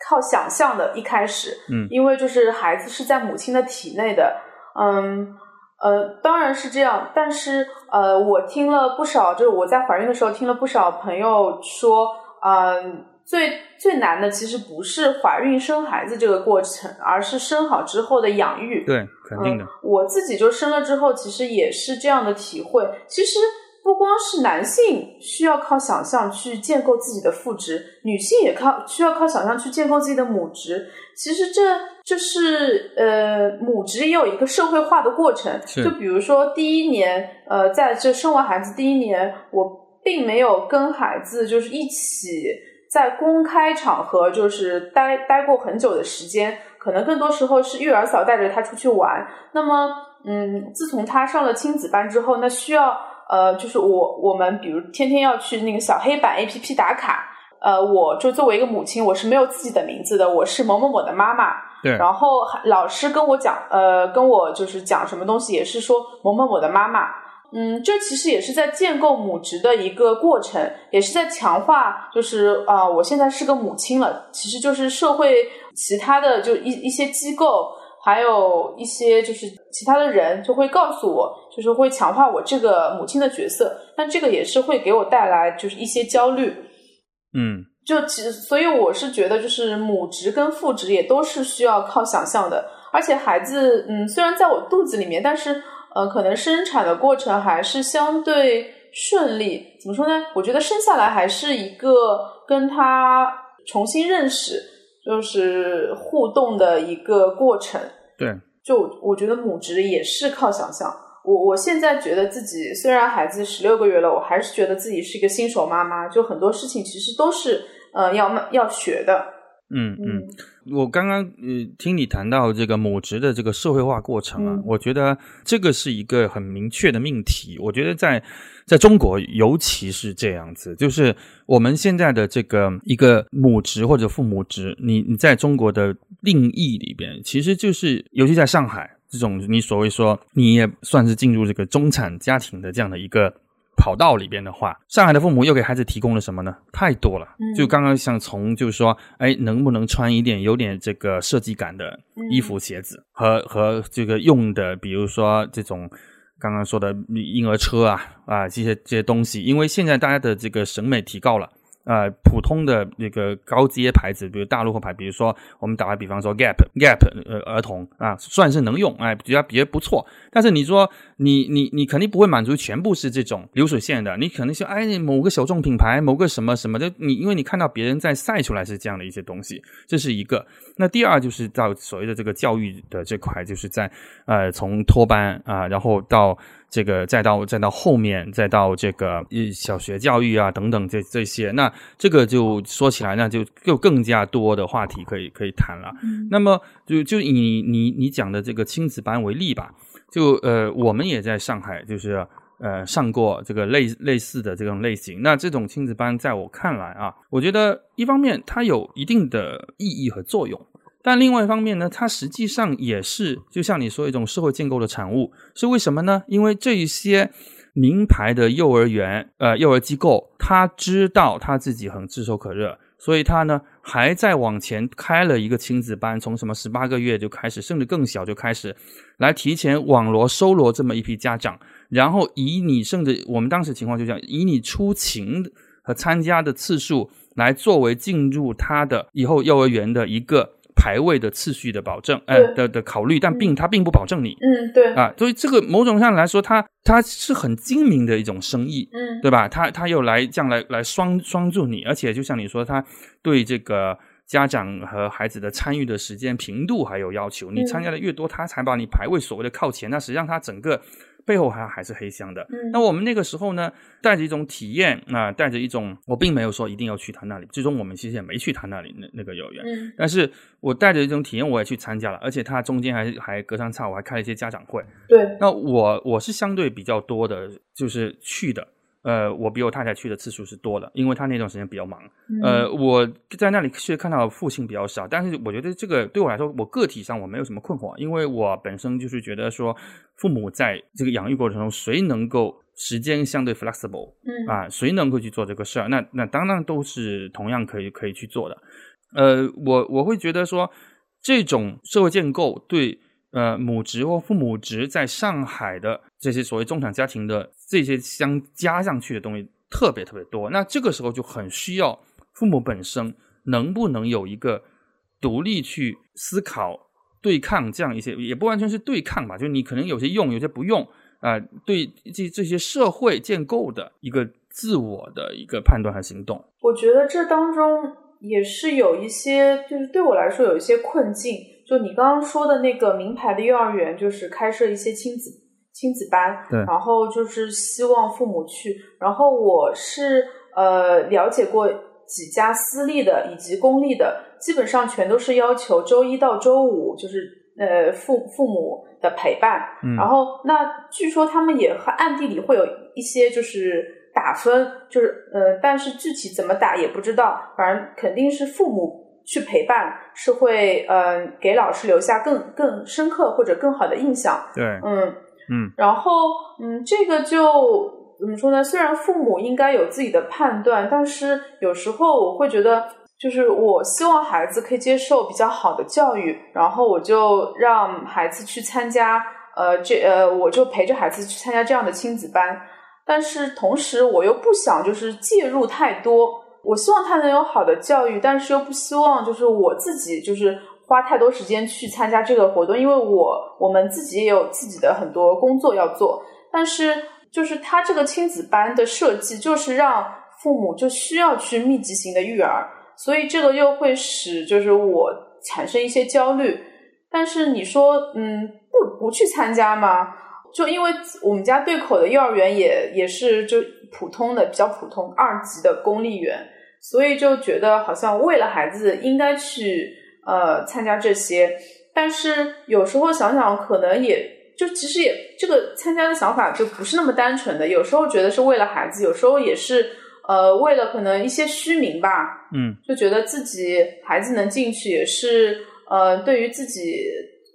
靠想象的，一开始，嗯，因为就是孩子是在母亲的体内的，嗯。呃，当然是这样，但是呃，我听了不少，就是我在怀孕的时候听了不少朋友说，嗯，最最难的其实不是怀孕生孩子这个过程，而是生好之后的养育。对，肯定的。我自己就生了之后，其实也是这样的体会。其实不光是男性需要靠想象去建构自己的父职，女性也靠需要靠想象去建构自己的母职。其实这。就是呃，母职也有一个社会化的过程。就比如说，第一年，呃，在这生完孩子第一年，我并没有跟孩子就是一起在公开场合就是待待过很久的时间，可能更多时候是育儿嫂带着他出去玩。那么，嗯，自从他上了亲子班之后，那需要呃，就是我我们比如天天要去那个小黑板 A P P 打卡，呃，我就作为一个母亲，我是没有自己的名字的，我是某某某的妈妈。对，然后老师跟我讲，呃，跟我就是讲什么东西，也是说某某某的妈妈，嗯，这其实也是在建构母职的一个过程，也是在强化，就是啊，我现在是个母亲了，其实就是社会其他的就一一些机构，还有一些就是其他的人就会告诉我，就是会强化我这个母亲的角色，但这个也是会给我带来就是一些焦虑，嗯。就其实，所以我是觉得，就是母职跟父职也都是需要靠想象的。而且孩子，嗯，虽然在我肚子里面，但是呃，可能生产的过程还是相对顺利。怎么说呢？我觉得生下来还是一个跟他重新认识，就是互动的一个过程。对，就我觉得母职也是靠想象。我我现在觉得自己虽然孩子十六个月了，我还是觉得自己是一个新手妈妈。就很多事情其实都是呃要要学的。嗯嗯，我刚刚呃听你谈到这个母职的这个社会化过程啊，我觉得这个是一个很明确的命题。我觉得在在中国尤其是这样子，就是我们现在的这个一个母职或者父母职，你你在中国的定义里边，其实就是尤其在上海。这种你所谓说你也算是进入这个中产家庭的这样的一个跑道里边的话，上海的父母又给孩子提供了什么呢？太多了。就刚刚想从就是说，哎，能不能穿一点有点这个设计感的衣服、鞋子和和这个用的，比如说这种刚刚说的婴儿车啊啊这些这些东西，因为现在大家的这个审美提高了。呃，普通的那个高阶牌子，比如大陆货牌，比如说我们打个比方说 Gap，Gap 呃儿童啊，算是能用，哎，比较比较不错。但是你说你你你肯定不会满足全部是这种流水线的，你可能是哎某个小众品牌，某个什么什么的，你因为你看到别人在晒出来是这样的一些东西，这是一个。那第二就是到所谓的这个教育的这块，就是在呃从托班啊，然后到。这个再到再到后面，再到这个小学教育啊等等这这些，那这个就说起来，那就就更加多的话题可以可以谈了。那么就就以你你你讲的这个亲子班为例吧，就呃我们也在上海就是呃上过这个类类似的这种类型。那这种亲子班在我看来啊，我觉得一方面它有一定的意义和作用。但另外一方面呢，它实际上也是就像你说一种社会建构的产物，是为什么呢？因为这一些名牌的幼儿园、呃幼儿机构，他知道他自己很炙手可热，所以他呢还在往前开了一个亲子班，从什么十八个月就开始，甚至更小就开始，来提前网罗收罗这么一批家长，然后以你甚至我们当时情况就这样，以你出勤和参加的次数来作为进入他的以后幼儿园的一个。排位的次序的保证，哎的的考虑，但并它并不保证你，嗯，对。啊，所以这个某种上来说，它它是很精明的一种生意，嗯，对吧？它它又来这样来来双双助你，而且就像你说，它对这个家长和孩子的参与的时间频度还有要求，你参加的越多，他才把你排位所谓的靠前，那实际上它整个。背后还还是黑箱的。那我们那个时候呢，带着一种体验啊，带着一种，我并没有说一定要去他那里，最终我们其实也没去他那里那那个幼儿园。嗯，但是我带着一种体验，我也去参加了，而且他中间还还隔三差五还开了一些家长会。对，那我我是相对比较多的，就是去的。呃，我比我太太去的次数是多的，因为她那段时间比较忙。呃，我在那里确实看到父亲比较少，但是我觉得这个对我来说，我个体上我没有什么困惑，因为我本身就是觉得说，父母在这个养育过程中，谁能够时间相对 flexible，嗯啊，谁能够去做这个事儿，那那当然都是同样可以可以去做的。呃，我我会觉得说，这种社会建构对。呃，母职或父母职在上海的这些所谓中产家庭的这些相加上去的东西特别特别多，那这个时候就很需要父母本身能不能有一个独立去思考、对抗这样一些，也不完全是对抗吧，就是你可能有些用，有些不用啊，对这这些社会建构的一个自我的一个判断和行动。我觉得这当中也是有一些，就是对我来说有一些困境。就你刚刚说的那个名牌的幼儿园，就是开设一些亲子亲子班，然后就是希望父母去。然后我是呃了解过几家私立的以及公立的，基本上全都是要求周一到周五就是呃父父母的陪伴。然后那据说他们也暗地里会有一些就是打分，就是呃但是具体怎么打也不知道，反正肯定是父母。去陪伴是会，嗯，给老师留下更更深刻或者更好的印象。对，嗯嗯，然后，嗯，这个就怎么说呢？虽然父母应该有自己的判断，但是有时候我会觉得，就是我希望孩子可以接受比较好的教育，然后我就让孩子去参加，呃，这呃，我就陪着孩子去参加这样的亲子班，但是同时我又不想就是介入太多。我希望他能有好的教育，但是又不希望就是我自己就是花太多时间去参加这个活动，因为我我们自己也有自己的很多工作要做。但是就是他这个亲子班的设计，就是让父母就需要去密集型的育儿，所以这个又会使就是我产生一些焦虑。但是你说，嗯，不不去参加吗？就因为我们家对口的幼儿园也也是就普通的比较普通二级的公立园，所以就觉得好像为了孩子应该去呃参加这些。但是有时候想想，可能也就其实也这个参加的想法就不是那么单纯的。有时候觉得是为了孩子，有时候也是呃为了可能一些虚名吧。嗯，就觉得自己孩子能进去也是。呃，对于自己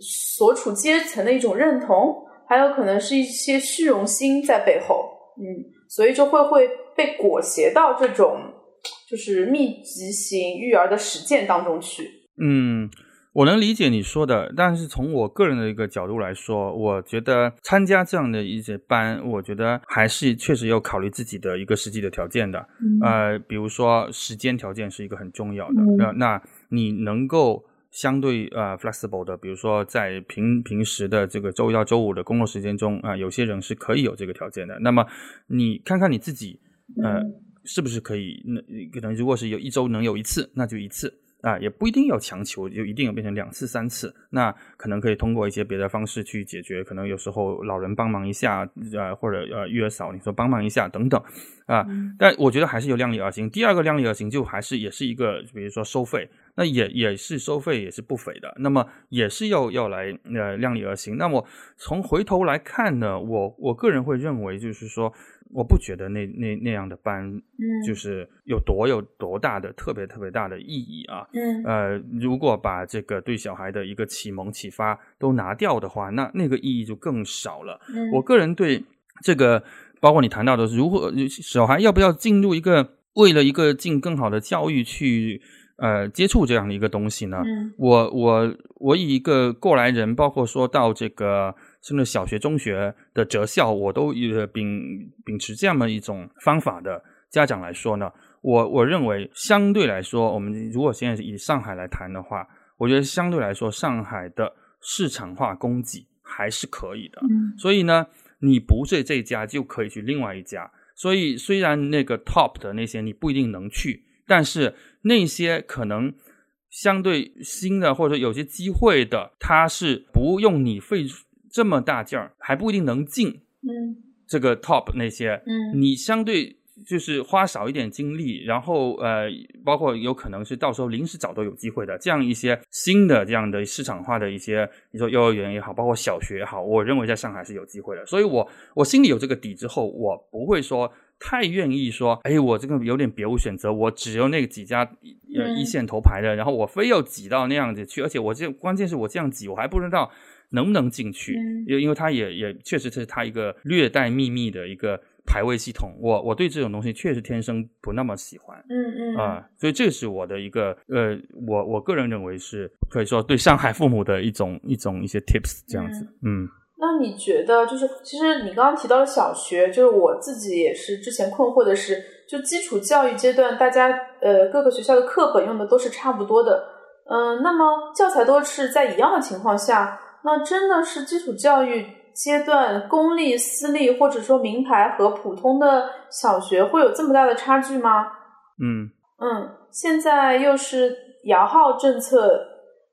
所处阶层的一种认同，还有可能是一些虚荣心在背后，嗯，所以就会会被裹挟到这种就是密集型育儿的实践当中去。嗯，我能理解你说的，但是从我个人的一个角度来说，我觉得参加这样的一些班，我觉得还是确实要考虑自己的一个实际的条件的。呃，比如说时间条件是一个很重要的，那那你能够。相对呃 flexible 的，比如说在平平时的这个周一到周五的工作时间中啊，有些人是可以有这个条件的。那么你看看你自己，呃，是不是可以？那可能如果是有一周能有一次，那就一次。啊，也不一定要强求，就一定要变成两次、三次。那可能可以通过一些别的方式去解决。可能有时候老人帮忙一下，呃，或者呃月嫂你说帮忙一下等等，啊。但我觉得还是有量力而行。第二个量力而行，就还是也是一个，比如说收费，那也也是收费也是不菲的。那么也是要要来呃量力而行。那么从回头来看呢，我我个人会认为就是说。我不觉得那那那样的班，就是有多有多大的特别特别大的意义啊。嗯，呃，如果把这个对小孩的一个启蒙启发都拿掉的话，那那个意义就更少了。嗯，我个人对这个，包括你谈到的如何小孩要不要进入一个为了一个进更好的教育去呃接触这样的一个东西呢？嗯，我我我以一个过来人，包括说到这个。甚至小学、中学的择校，我都呃秉秉持这样的一种方法的家长来说呢，我我认为相对来说，我们如果现在以上海来谈的话，我觉得相对来说，上海的市场化供给还是可以的。嗯，所以呢，你不是这家就可以去另外一家。所以虽然那个 top 的那些你不一定能去，但是那些可能相对新的或者有些机会的，它是不用你费。这么大劲儿还不一定能进，嗯，这个 top 那些，嗯，你相对就是花少一点精力，然后呃，包括有可能是到时候临时找都有机会的，这样一些新的这样的市场化的一些，你说幼儿园也好，包括小学也好，我认为在上海是有机会的，所以我我心里有这个底之后，我不会说太愿意说，哎，我这个有点别无选择，我只有那几家呃一线头牌的，然后我非要挤到那样子去，而且我这关键是我这样挤，我还不知道。能不能进去？因因为它也也确实是它一个略带秘密的一个排位系统。我我对这种东西确实天生不那么喜欢。嗯嗯啊，所以这是我的一个呃，我我个人认为是可以说对上海父母的一种 一种一些 tips 这样子。嗯，那你觉得就是其实你刚刚提到的小学，就是我自己也是之前困惑的是，就基础教育阶段，大家呃各个学校的课本用的都是差不多的，嗯，那么教材都是在一样的情况下。那真的是基础教育阶段，公立、私立或者说名牌和普通的小学会有这么大的差距吗？嗯嗯，现在又是摇号政策，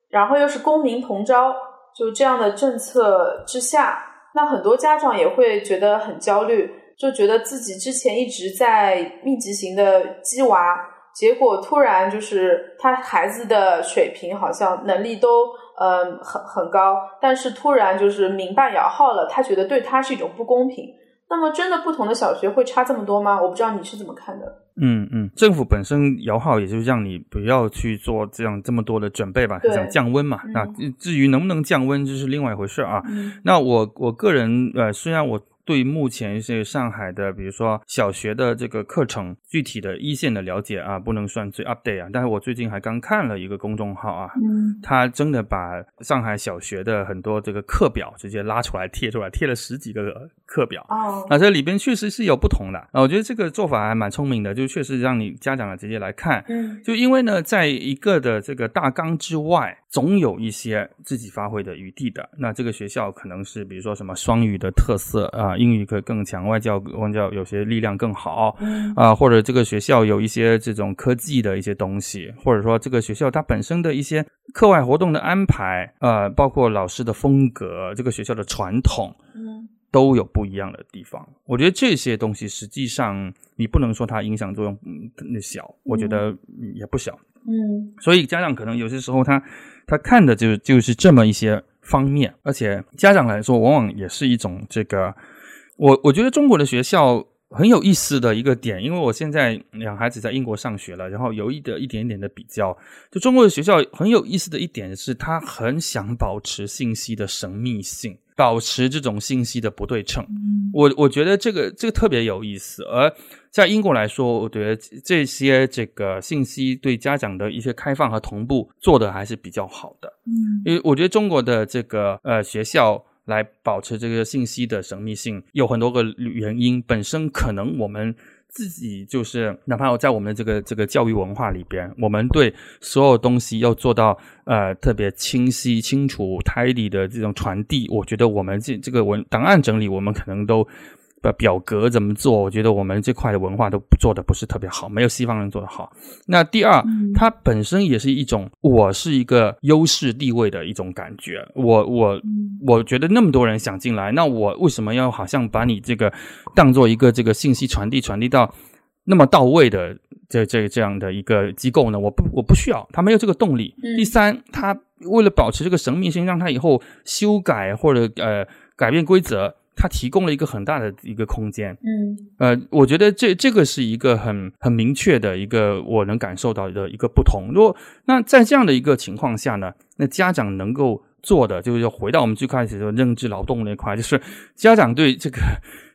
然后又是公民同招，就这样的政策之下，那很多家长也会觉得很焦虑，就觉得自己之前一直在密集型的鸡娃，结果突然就是他孩子的水平好像能力都。嗯，很很高，但是突然就是民办摇号了，他觉得对他是一种不公平。那么，真的不同的小学会差这么多吗？我不知道你是怎么看的。嗯嗯，政府本身摇号也就是让你不要去做这样这么多的准备吧，想降温嘛。那至于能不能降温，这是另外一回事啊。那我我个人呃，虽然我。对目前是上海的，比如说小学的这个课程具体的一线的了解啊，不能算最 update 啊。但是我最近还刚看了一个公众号啊，嗯，他真的把上海小学的很多这个课表直接拉出来贴出来，贴了十几个课表。哦，那这里边确实是有不同的啊。我觉得这个做法还蛮聪明的，就确实让你家长啊直接来看。嗯，就因为呢，在一个的这个大纲之外，总有一些自己发挥的余地的。那这个学校可能是比如说什么双语的特色啊。啊，英语可以更强，外教外教有些力量更好。嗯。啊，或者这个学校有一些这种科技的一些东西，或者说这个学校它本身的一些课外活动的安排，呃，包括老师的风格，这个学校的传统，嗯。都有不一样的地方。我觉得这些东西实际上你不能说它影响作用嗯小，我觉得嗯。也不小。嗯。所以家长可能有些时候他他看的就就是这么一些方面，而且家长来说，往往也是一种这个，我我觉得中国的学校很有意思的一个点，因为我现在两孩子在英国上学了，然后有一的一点点的比较，就中国的学校很有意思的一点是，他很想保持信息的神秘性，保持这种信息的不对称。嗯。我我觉得这个这个特别有意思，而在英国来说，我觉得这些这个信息对家长的一些开放和同步做的还是比较好的，嗯。因为我觉得中国的这个呃学校来保持这个信息的神秘性，有很多个原因，本身可能我们。自己就是，哪怕在我们的这个这个教育文化里边，我们对所有东西要做到呃特别清晰、清楚、tidy 的这种传递，我觉得我们这这个文档案整理，我们可能都呃表格怎么做，我觉得我们这块的文化都做的不是特别好，没有西方人做的好。那第二，嗯它本身也是一种我是一个优势地位的一种感觉，我我嗯我觉得那么多人想进来，那我为什么要好像把你这个当做一个这个信息传递传递到那么到位的这这这样的一个机构呢？我不我不需要，他没有这个动力。嗯第三，他为了保持这个神秘性，让他以后修改或者呃改变规则，他提供了一个很大的一个空间。嗯呃，我觉得这这个是一个很很明确的一个我能感受到的一个不同。如果那在这样的一个情况下呢，那家长能够做的就是要回到我们最开始的认知劳动那块，就是家长对这个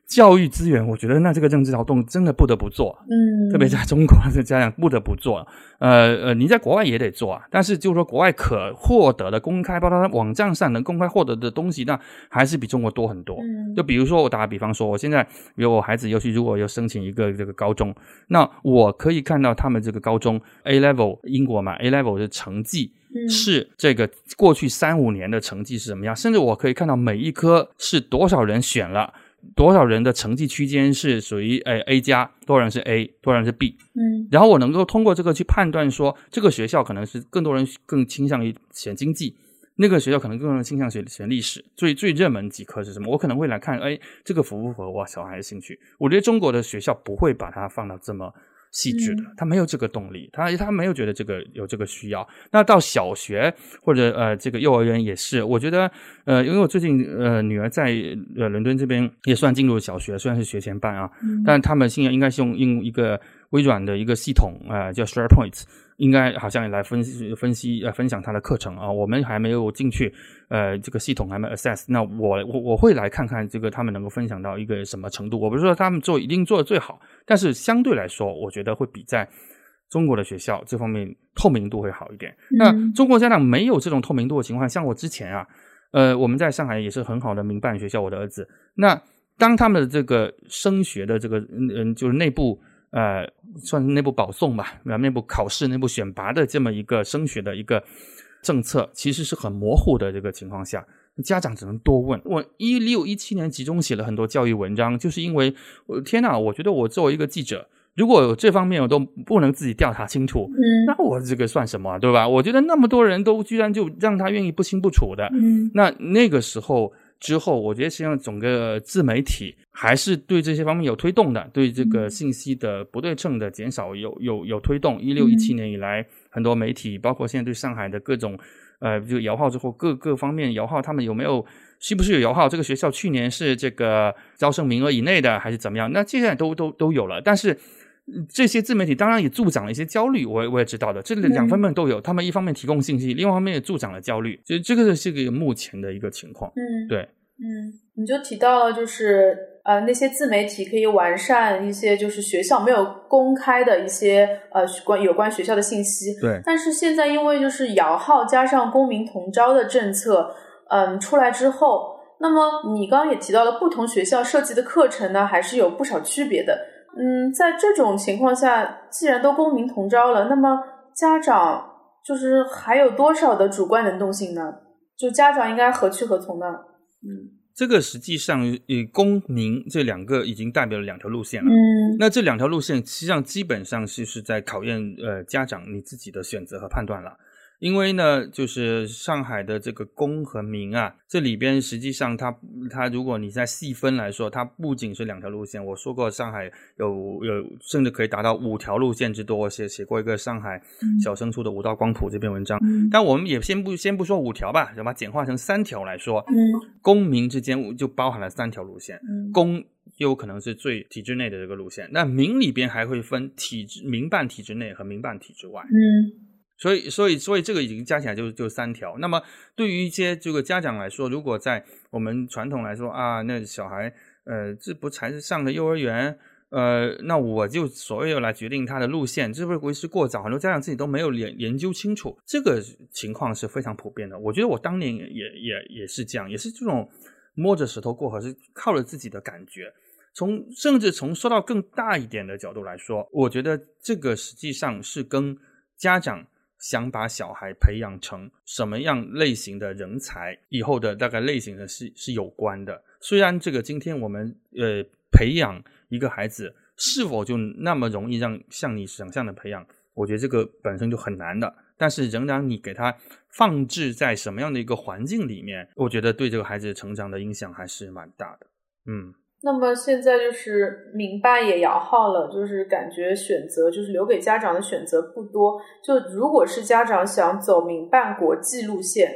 教育资源，我觉得那这个政治劳动真的不得不做。嗯，特别在中国的家长不得不做，呃呃，你在国外也得做啊。但是就是说，国外可获得的公开，包括它网站上能公开获得的东西，那还是比中国多很多。嗯就比如说，我打个比方说，我现在比如我孩子尤其如果要申请一个这个高中，那我可以看到他们这个高中 A level 英国嘛 A level 的成绩嗯是这个过去三五年的成绩是什么样，甚至我可以看到每一科是多少人选了。多少人的成绩区间是属于诶 A 加，多少人是 A，多少人是 B，嗯然后我能够通过这个去判断说，这个学校可能是更多人更倾向于选经济，那个学校可能更多人倾向选选历史。最最热门几科是什么？我可能会来看，哎，这个符不符合我小孩的兴趣？我觉得中国的学校不会把它放到这么细致的嗯，他没有这个动力，他他没有觉得这个有这个需要。那到小学或者呃这个幼儿园也是，我觉得呃，因为我最近呃女儿在呃伦敦这边也算进入小学，虽然是学前班啊，嗯但他们现在应该是用用一个微软的一个系统啊、呃叫 SharePoint，应该好像也来分析分析呃分享他的课程啊。我们还没有进去，呃，这个系统还没有 access。那我我我会来看看这个他们能够分享到一个什么程度。我不是说他们做一定做的最好，但是相对来说，我觉得会比在中国的学校这方面透明度会好一点。那嗯中国家长没有这种透明度的情况，像我之前啊，呃，我们在上海也是很好的民办学校，我的儿子。那当他们的这个升学的这个嗯嗯，就是内部呃，算是内部保送吧，然后内部考试、内部选拔的这么一个升学的一个政策，其实是很模糊的这个情况下。家长只能多问。我一六一七年集中写了很多教育文章，就是因为我天哪，我觉得我作为一个记者，如果有这方面我都不能自己调查清楚，嗯那我这个算什么啊，对吧？我觉得那么多人都居然就让他愿意不清不楚的，嗯那那个时候之后，我觉得实际上整个自媒体还是对这些方面有推动的，对这个信息的不对称的减少有有有推动。一六一七年以来，很多媒体，包括现在对上海的各种呃，就摇号之后各各方面摇号，他们有没有是不是有摇号？这个学校去年是这个招生名额以内的还是怎么样？那现在都都都有了，但是。这些自媒体当然也助长了一些焦虑，我我也知道的，这两方面都有。他们一方面提供信息，另外一方面也助长了焦虑，所以这个是个目前的一个情况。嗯，对，嗯，你就提到了，就是呃，那些自媒体可以完善一些就是学校没有公开的一些呃关有关学校的信息。对，但是现在因为就是摇号加上公民同招的政策，嗯，出来之后，那么你刚刚也提到了，不同学校设计的课程呢，还是有不少区别的。嗯，在这种情况下，既然都公民同招了，那么家长就是还有多少的主观能动性呢？就家长应该何去何从呢？嗯这个实际上以公民这两个已经代表了两条路线了。嗯那这两条路线实际上基本上是是在考验呃家长你自己的选择和判断了。因为呢，就是上海的这个公和民啊，这里边实际上它它如果你在细分来说，它不仅是两条路线。我说过，上海有有甚至可以达到五条路线之多。我写写过一个上海小升初的五道光谱这篇文章。嗯但我们也先不先不说五条吧，就把它简化成三条来说。嗯公民之间就包含了三条路线，嗯公有可能是最体制内的这个路线，那民里边还会分体制民办体制内和民办体制外。嗯所以，所以，所以这个已经加起来就就三条。那么，对于一些这个家长来说，如果在我们传统来说啊，那小孩呃，这不才是上的幼儿园，呃，那我就所谓要来决定他的路线，这会不会是过早？很多家长自己都没有研研究清楚，这个情况是非常普遍的。我觉得我当年也也也也是这样，也是这种摸着石头过河，是靠着自己的感觉。从甚至从说到更大一点的角度来说，我觉得这个实际上是跟家长。想把小孩培养成什么样类型的人才，以后的大概类型的是是有关的。虽然这个今天我们呃培养一个孩子是否就那么容易让像你想象的培养，我觉得这个本身就很难的。但是仍然你给他放置在什么样的一个环境里面，我觉得对这个孩子成长的影响还是蛮大的。嗯。那么现在就是民办也摇号了，就是感觉选择就是留给家长的选择不多。就如果是家长想走民办国际路线，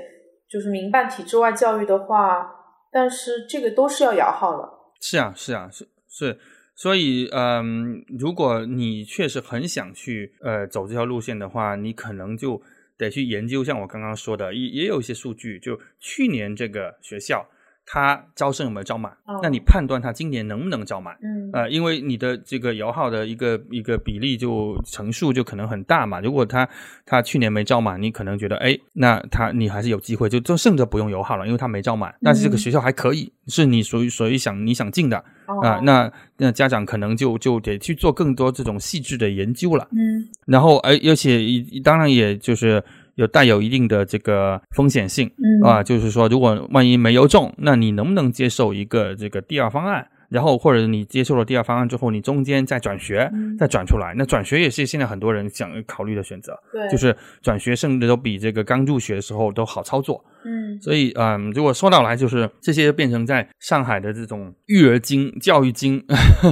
就是民办体制外教育的话，但是这个都是要摇号的。是啊，是啊，是是。所以，嗯，如果你确实很想去呃走这条路线的话，你可能就得去研究，像我刚刚说的，也也有一些数据，就去年这个学校。他招生有没有招满？哦那你判断他今年能不能招满？嗯呃，因为你的这个摇号的一个一个比例就乘数就可能很大嘛。如果他他去年没招满，你可能觉得哎，那他你还是有机会，就就剩着不用摇号了，因为他没招满。但是这个学校还可以，是你属于属于想你想进的啊、哦那那家长可能就就得去做更多这种细致的研究了。嗯然后而而且一当然也就是有带有一定的这个风险性。嗯啊，就是说，如果万一没有中，那你能不能接受一个这个第二方案？然后或者你接受了第二方案之后，你中间再转学，嗯。再转出来，那转学也是现在很多人想考虑的选择，对，就是转学甚至都比这个刚入学的时候都好操作。嗯。所以，嗯，如果说到来，就是这些变成在上海的这种育儿经、教育经，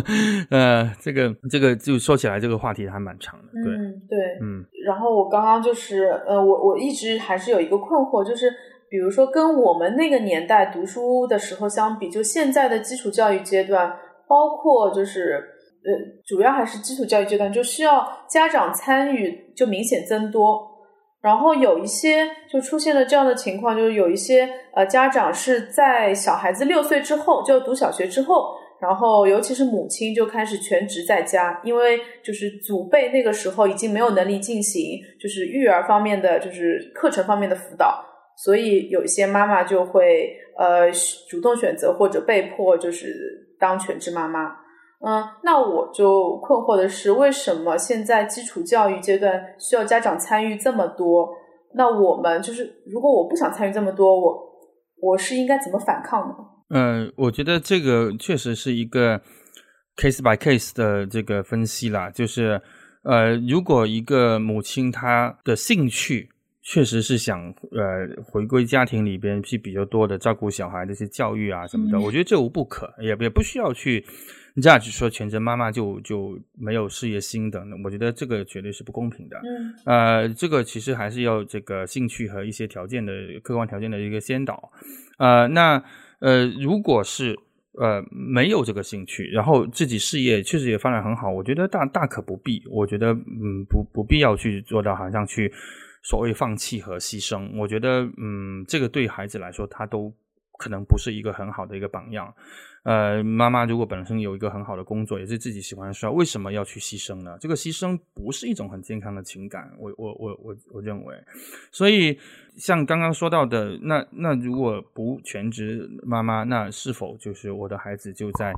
呃，这个这个就说起来，这个话题还蛮长的。对，嗯对，嗯。然后我刚刚就是呃，我我一直还是有一个困惑，就是比如说跟我们那个年代读书的时候相比，就现在的基础教育阶段，包括就是呃，主要还是基础教育阶段，就需要家长参与就明显增多。然后有一些就出现了这样的情况，就是有一些呃家长是在小孩子六岁之后，就读小学之后，然后尤其是母亲就开始全职在家，因为就是祖辈那个时候已经没有能力进行就是育儿方面的就是课程方面的辅导，所以有一些妈妈就会呃主动选择或者被迫就是当全职妈妈。嗯，那我就困惑的是，为什么现在基础教育阶段需要家长参与这么多？那我们就是，如果我不想参与这么多，我我是应该怎么反抗呢？嗯，我觉得这个确实是一个 case by case 的这个分析啦，就是呃，如果一个母亲她的兴趣确实是想呃回归家庭里边去比较多的照顾小孩这些教育啊什么的，嗯我觉得这无不可，也也不需要去 judge 说全职妈妈就就没有事业心等等，我觉得这个绝对是不公平的。嗯呃，这个其实还是要这个兴趣和一些条件的客观条件的一个先导。呃，那呃，如果是呃没有这个兴趣，然后自己事业确实也发展很好，我觉得大大可不必。我觉得嗯不不必要去做到好像去所谓放弃和牺牲。我觉得嗯这个对孩子来说，他都可能不是一个很好的一个榜样。呃，妈妈如果本身有一个很好的工作，也是自己喜欢的事，为什么要去牺牲呢？这个牺牲不是一种很健康的情感，我我我我我认为。所以像刚刚说到的，那那如果不全职妈妈，那是否就是我的孩子就在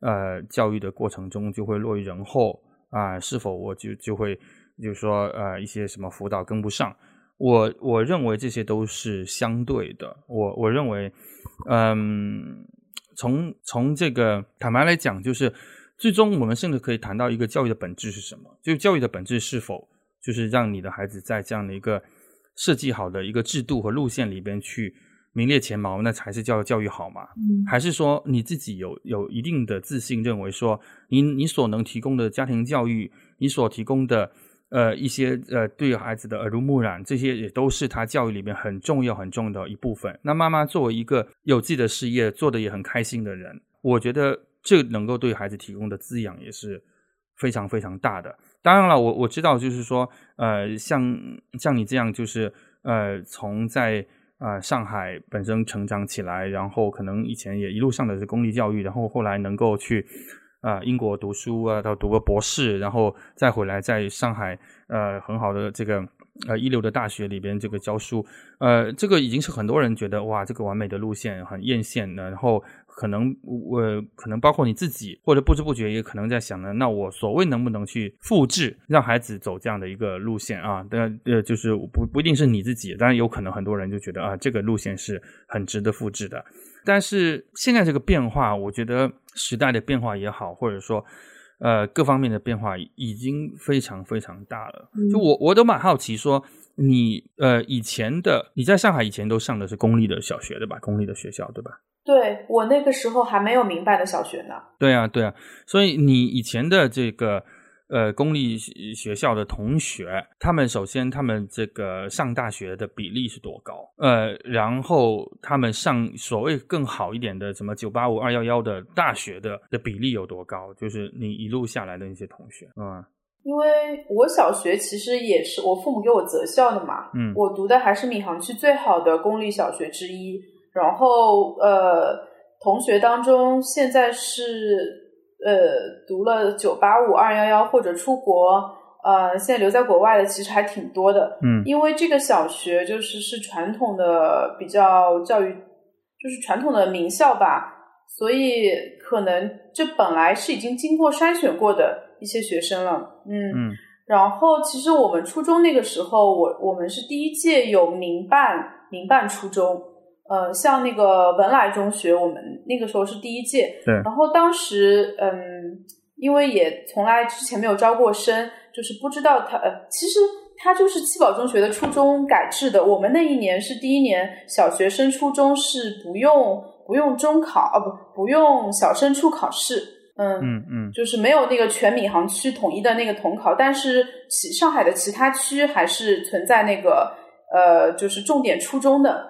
呃教育的过程中就会落于人后啊、是否我就就会就是说呃一些什么辅导跟不上？我我认为这些都是相对的。我我认为，嗯，从从这个坦白来讲，就是最终我们甚至可以谈到一个教育的本质是什么？就教育的本质是否就是让你的孩子在这样的一个设计好的一个制度和路线里边去名列前茅，那才是叫教育好嘛？嗯还是说你自己有有一定的自信，认为说你你所能提供的家庭教育，你所提供的呃一些呃对孩子的耳濡目染，这些也都是他教育里面很重要很重要的一部分。那妈妈作为一个有自己的事业，做的也很开心的人，我觉得这能够对孩子提供的滋养也是非常非常大的。当然了，我我知道，就是说，呃，像像你这样，就是呃，从在呃上海本身成长起来，然后可能以前也一路上的是公立教育，然后后来能够去、呃英国读书啊，到读个博士，然后再回来在上海呃很好的这个呃一流的大学里边这个教书，呃，这个已经是很多人觉得哇，这个完美的路线很艳羡的，然后可能我、呃、可能包括你自己，或者不知不觉也可能在想呢，那我所谓能不能去复制，让孩子走这样的一个路线啊？但呃，就是不不一定是你自己，当然有可能很多人就觉得啊，这个路线是很值得复制的。但是现在这个变化，我觉得时代的变化也好，或者说呃各方面的变化已经非常非常大了。嗯就我我都蛮好奇说，你呃以前的你在上海以前都上的是公立的小学对吧？公立的学校对吧？对我那个时候还没有民办的小学呢。对啊，对啊，所以你以前的这个呃公立学学校的同学，他们首先他们这个上大学的比例是多高？呃，然后他们上所谓更好一点的什么九八五、二幺幺的大学的的比例有多高？就是你一路下来的那些同学，嗯因为我小学其实也是我父母给我择校的嘛，嗯我读的还是闵行区最好的公立小学之一。然后呃，同学当中现在是呃读了九八五、二幺幺或者出国，呃，现在留在国外的其实还挺多的。嗯因为这个小学就是是传统的比较教育，就是传统的名校吧，所以可能这本来是已经经过筛选过的一些学生了，嗯。嗯然后其实我们初中那个时候，我我们是第一届有民办民办初中，呃，像那个文莱中学，我们那个时候是第一届。对然后当时，嗯，因为也从来之前没有招过生，就是不知道他，呃，其实他就是七宝中学的初中改制的。我们那一年是第一年，小学升初中是不用不用中考啊，不不用小升初考试。嗯嗯嗯就是没有那个全闵行区统一的那个统考，但是其上海的其他区还是存在那个呃，就是重点初中的，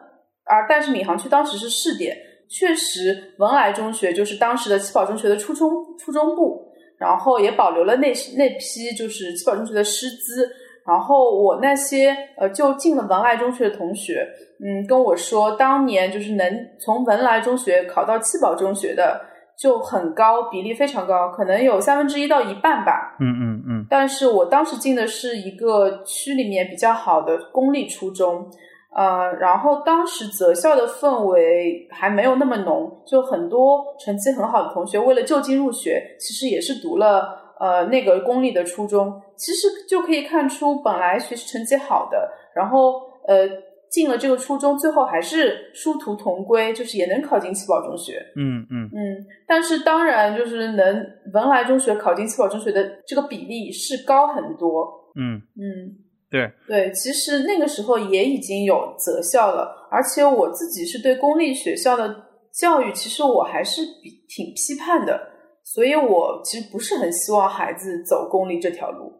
而但是闵行区当时是试点，确实文莱中学就是当时的七宝中学的初中初中部，然后也保留了那那批就是七宝中学的师资，然后我那些呃就进了文莱中学的同学，嗯，跟我说当年就是能从文莱中学考到七宝中学的。就很高，比例非常高，可能有三分之一到一半吧。嗯嗯嗯但是我当时进的是一个区里面比较好的公立初中，呃，然后当时择校的氛围还没有那么浓，就很多成绩很好的同学为了就近入学，其实也是读了呃那个公立的初中，其实就可以看出本来学习成绩好的，然后呃进了这个初中，最后还是殊途同归，就是也能考进七宝中学。嗯嗯嗯，但是当然，就是能文莱中学考进七宝中学的这个比例是高很多。嗯，嗯，对，对，其实那个时候也已经有择校了，而且我自己是对公立学校的教育，其实我还是比挺批判的，所以我其实不是很希望孩子走公立这条路。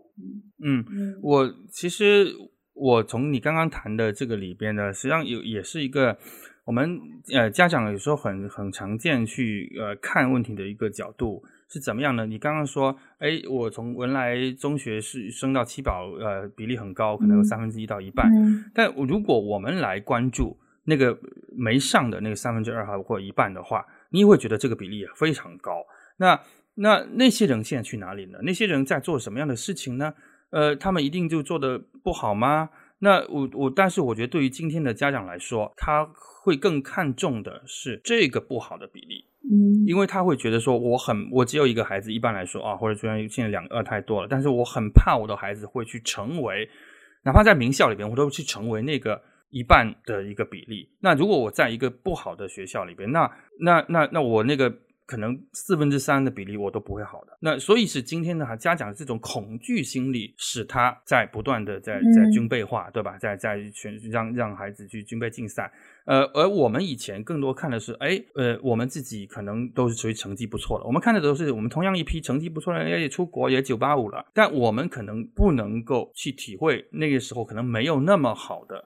嗯。嗯我其实我从你刚刚谈的这个里边呢，实际上有也是一个我们呃家长有时候很很常见去呃看问题的一个角度是怎么样呢？你刚刚说，哎，我从文莱中学是升到七宝，呃，比例很高，可能有嗯三分之一到一半。嗯但如果我们来关注那个没上的那个三分之二或一半的话，你也会觉得这个比例也非常高。那那那些人现在去哪里呢？那些人在做什么样的事情呢？呃，他们一定就做的不好吗？那我我，但是我觉得对于今天的家长来说，他会更看重的是这个不好的比例，嗯因为他会觉得说，我很我只有一个孩子，一般来说啊，或者虽然现在两个二太多了，但是我很怕我的孩子会去成为哪怕在名校里边，我都去成为那个一半的一个比例。那如果我在一个不好的学校里边，那那那那我那个。可能四分之三的比例我都不会好的，那所以是今天的哈家长这种恐惧心理，使他在不断的在在军备化，对吧？在在全让让孩子去军备竞赛，呃，而我们以前更多看的是，哎，呃，我们自己可能都是属于成绩不错的，我们看的都是我们同样一批成绩不错的人也出国也九八五了，但我们可能不能够去体会那个时候可能没有那么好的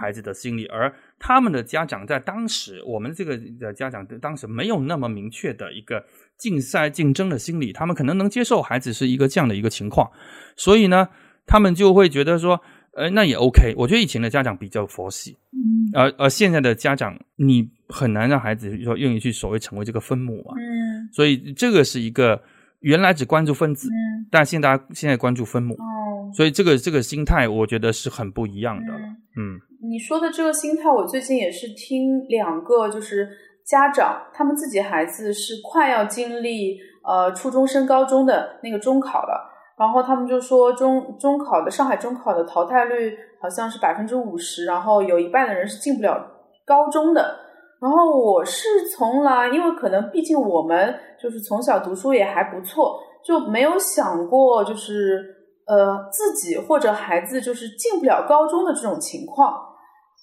孩子的心理，而。他们的家长在当时，我们这个的家长当时没有那么明确的一个竞赛竞争的心理，他们可能能接受孩子是一个这样的一个情况，所以呢，他们就会觉得说，呃，那也 OK。我觉得以前的家长比较佛系，嗯，而而现在的家长，你很难让孩子说愿意去所谓成为这个分母嘛，嗯，所以这个是一个原来只关注分子，嗯，但现在现在关注分母，哦，所以这个这个心态，我觉得是很不一样的，嗯。你说的这个心态，我最近也是听两个，就是家长他们自己孩子是快要经历呃初中升高中的那个中考了，然后他们就说中中考的上海中考的淘汰率好像是百分之五十，然后有一半的人是进不了高中的。然后我是从来，因为可能毕竟我们就是从小读书也还不错，就没有想过就是呃自己或者孩子就是进不了高中的这种情况。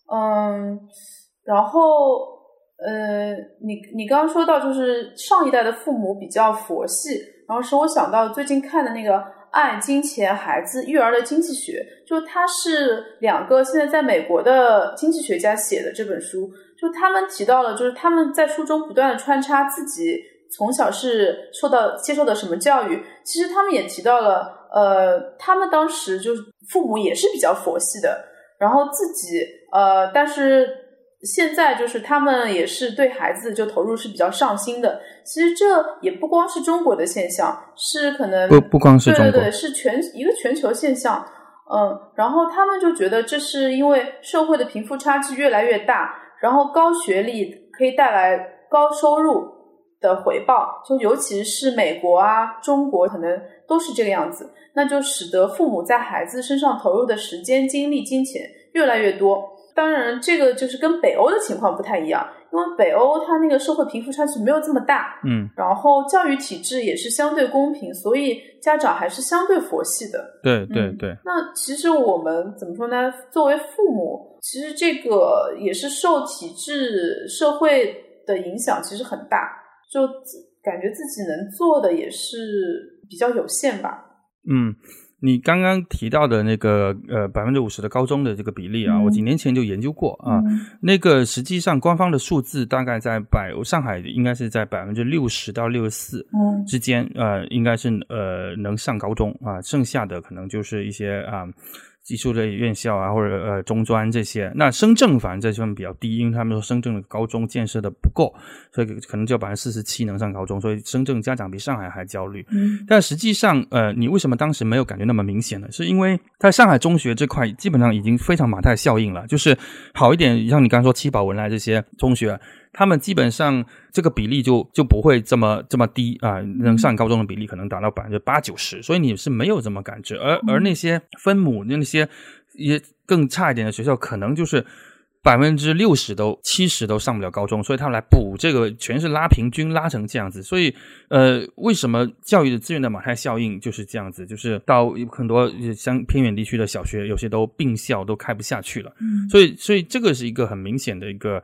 嗯，然后，呃，你你刚刚说到就是上一代的父母比较佛系，然后使我想到最近看的那个《爱、金钱、孩子、育儿的经济学》，就它是两个现在在美国的经济学家写的这本书，就他们提到了，就是他们在书中不断的穿插自己从小是受到接受的什么教育，其实他们也提到了，呃，他们当时就是父母也是比较佛系的。然后自己呃，但是现在就是他们也是对孩子就投入是比较上心的。其实这也不光是中国的现象，是可能不不光是中国，对对对，是全一个全球现象。嗯，然后他们就觉得这是因为社会的贫富差距越来越大，然后高学历可以带来高收入的回报，就尤其是美国啊、中国可能都是这个样子。那就使得父母在孩子身上投入的时间、精力、金钱越来越多。当然，这个就是跟北欧的情况不太一样，因为北欧它那个社会贫富差距没有这么大，嗯，然后教育体制也是相对公平，所以家长还是相对佛系的。对对对。那其实我们怎么说呢？作为父母，其实这个也是受体制、社会的影响，其实很大，就感觉自己能做的也是比较有限吧。嗯，你刚刚提到的那个呃百分之五十的高中的这个比例啊，我几年前就研究过啊，那个实际上官方的数字大概在百上海应该是在百分之六十到六十四之间，呃，应该是呃能上高中啊，剩下的可能就是一些啊。技术类院校啊，或者呃中专这些，那深圳反正这方面比较低，因为他们说深圳的高中建设的不够，所以可能只有百分之四十七能上高中，所以深圳家长比上海还焦虑。嗯，但实际上，呃，你为什么当时没有感觉那么明显呢？是因为在上海中学这块基本上已经非常马太效应了，就是好一点，像你刚刚说七宝文莱这些中学。他们基本上这个比例就就不会这么这么低啊，能上高中的比例可能达到百分之八九十，所以你是没有这么感知。而而那些分母那些也更差一点的学校，可能就是百分之六十都七十都上不了高中，所以他们来补这个全是拉平均拉成这样子。所以呃，为什么教育的资源的马太效应就是这样子？就是到很多像偏远地区的小学，有些都并校都开不下去了。嗯，所以所以这个是一个很明显的一个。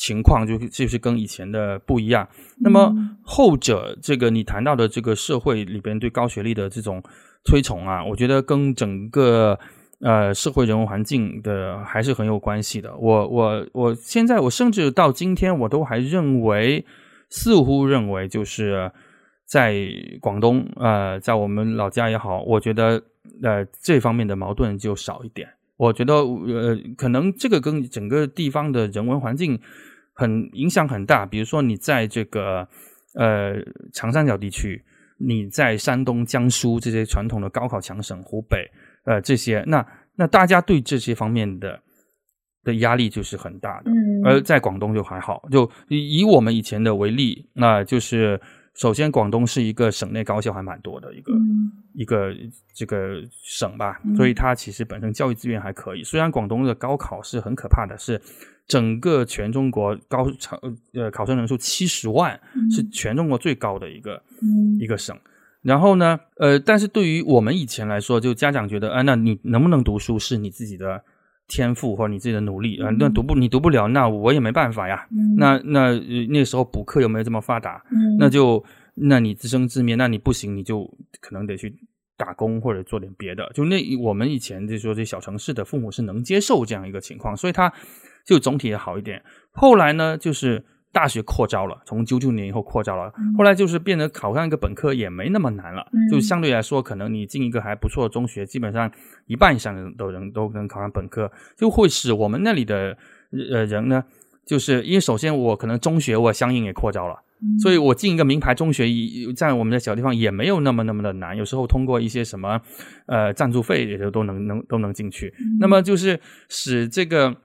情况就就是跟以前的不一样。那么后者这个你谈到的这个社会里边对高学历的这种推崇啊，我觉得跟整个呃社会人文环境的还是很有关系的。我我我现在我甚至到今天我都还认为，似乎认为就是在广东呃，在我们老家也好，我觉得呃这方面的矛盾就少一点。我觉得呃可能这个跟整个地方的人文环境。很影响很大，比如说你在这个呃长三角地区，你在山东、江苏这些传统的高考强省，湖北呃这些，那那大家对这些方面的的压力就是很大的。嗯，而在广东就还好，就以我们以前的为例，那就是首先广东是一个省内高校还蛮多的一个。一个这个省吧，所以它其实本身教育资源还可以。虽然广东的高考是很可怕的，是整个全中国高考呃考生人数七十万，是全中国最高的一个一个省。然后呢，呃，但是对于我们以前来说，就家长觉得，啊，那你能不能读书是你自己的天赋或者你自己的努力啊，那读不你读不了，那我也没办法呀。那那那时候补课又没有这么发达，那就那你自生自灭，那你不行，你就可能得去打工或者做点别的。就那我们以前就说这小城市的父母是能接受这样一个情况，所以他就总体也好一点。后来呢，就是。大学扩招了，从九九年以后扩招了，后来就是变得考上一个本科也没那么难了，就相对来说，可能你进一个还不错的中学，基本上一半以上的的人都能考上本科，就会使我们那里的呃人呢，就是因为首先我可能中学我相应也扩招了，所以我进一个名牌中学，在我们的小地方也没有那么那么的难，有时候通过一些什么呃赞助费也就都能能都能进去，那么就是使这个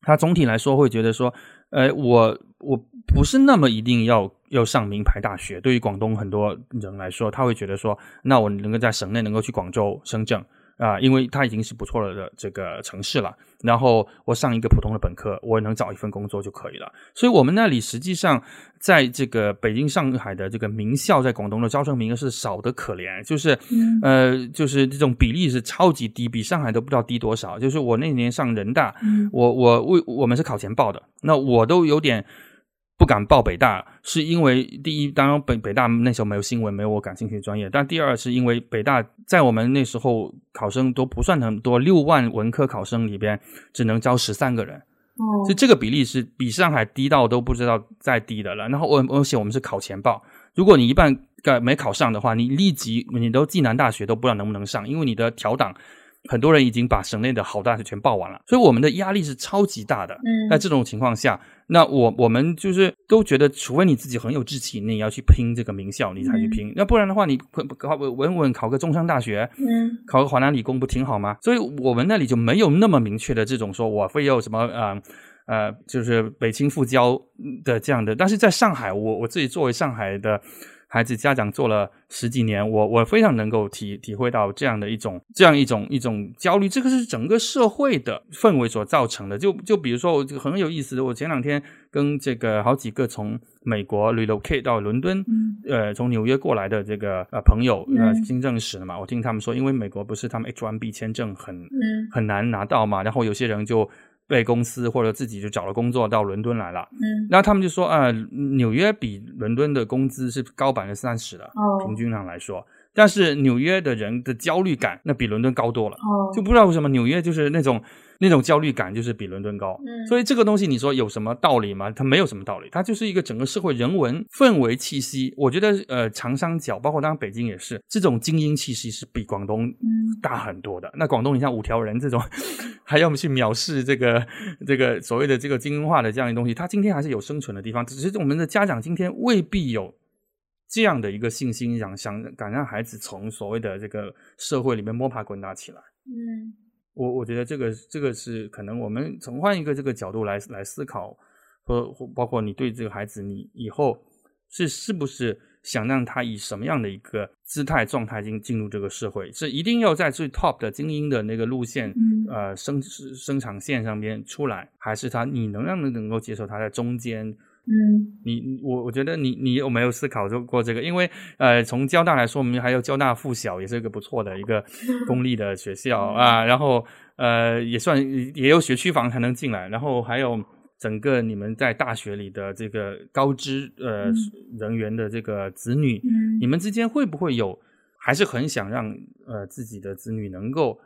他总体来说会觉得说，呃我。我不是那么一定要要上名牌大学。对于广东很多人来说，他会觉得说，那我能够在省内能够去广州、深圳啊，因为它已经是不错了的这个城市了。然后我上一个普通的本科，我能找一份工作就可以了。所以，我们那里实际上在这个北京、上海的这个名校，在广东的招生名额是少得可怜，就是呃，就是这种比例是超级低，比上海都不知道低多少。就是我那年上人大，我我为我们是考前报的，那我都有点。不敢报北大，是因为第一，当然北北大那时候没有新闻，没有我感兴趣的专业。但第二，是因为北大在我们那时候考生都不算很多，六万文科考生里边只能招十三个人，哦，所以这个比例是比上海低到都不知道再低的了。然后我而且我们是考前报，如果你一半个没考上的话，你立即你都暨南大学都不知道能不能上，因为你的调档。很多人已经把省内的好大学全报完了，所以我们的压力是超级大的。嗯，在这种情况下，那我我们就是都觉得，除非你自己很有志气，你要去拼这个名校，你才去拼。那不然的话，你考稳稳考个中山大学，嗯，考个华南理工不挺好吗？所以我们那里就没有那么明确的这种说我非要什么呃呃，就是北清复交的这样的。但是在上海，我我自己作为上海的。孩子家长做了十几年，我我非常能够体体会到这样的一种这样一种一种焦虑，这个是整个社会的氛围所造成的。就就比如说，我很有意思的，我前两天跟这个好几个从美国 relocate 到伦敦，呃，从纽约过来的这个呃朋友呃新认识的嘛，我听他们说，因为美国不是他们 H1B 签证很很难拿到嘛，然后有些人就。被公司或者自己就找了工作到伦敦来了，嗯，然后他们就说啊，纽约比伦敦的工资是高百分之三十的，平均上来说，但是纽约的人的焦虑感那比伦敦高多了，哦。就不知道为什么纽约就是那种。那种焦虑感就是比伦敦高，嗯所以这个东西你说有什么道理吗？它没有什么道理，它就是一个整个社会人文氛围气息。我觉得呃，长三角包括当然北京也是，这种精英气息是比广东大很多的。那广东你像五条人这种，还要去藐视这个这个所谓的这个精英化的这样的东西，它今天还是有生存的地方。只是我们的家长今天未必有这样的一个信心，想想敢让孩子从所谓的这个社会里面摸爬滚打起来。嗯。我我觉得这个这个是可能我们从换一个这个角度来来思考，或包括你对这个孩子，你以后是是不是想让他以什么样的一个姿态状态进进入这个社会？是一定要在最 top 的精英的那个路线，呃生生产线上边出来，还是他你能让能能够接受他在中间？嗯，你我我觉得你你有没有思考过这个？因为呃，从交大来说，我们还有交大附小，也是一个不错的一个 公立的学校啊。然后呃，也算也有学区房才能进来。然后还有整个你们在大学里的这个高知呃人员的这个子女，你们之间会不会有还是很想让呃自己的子女能够？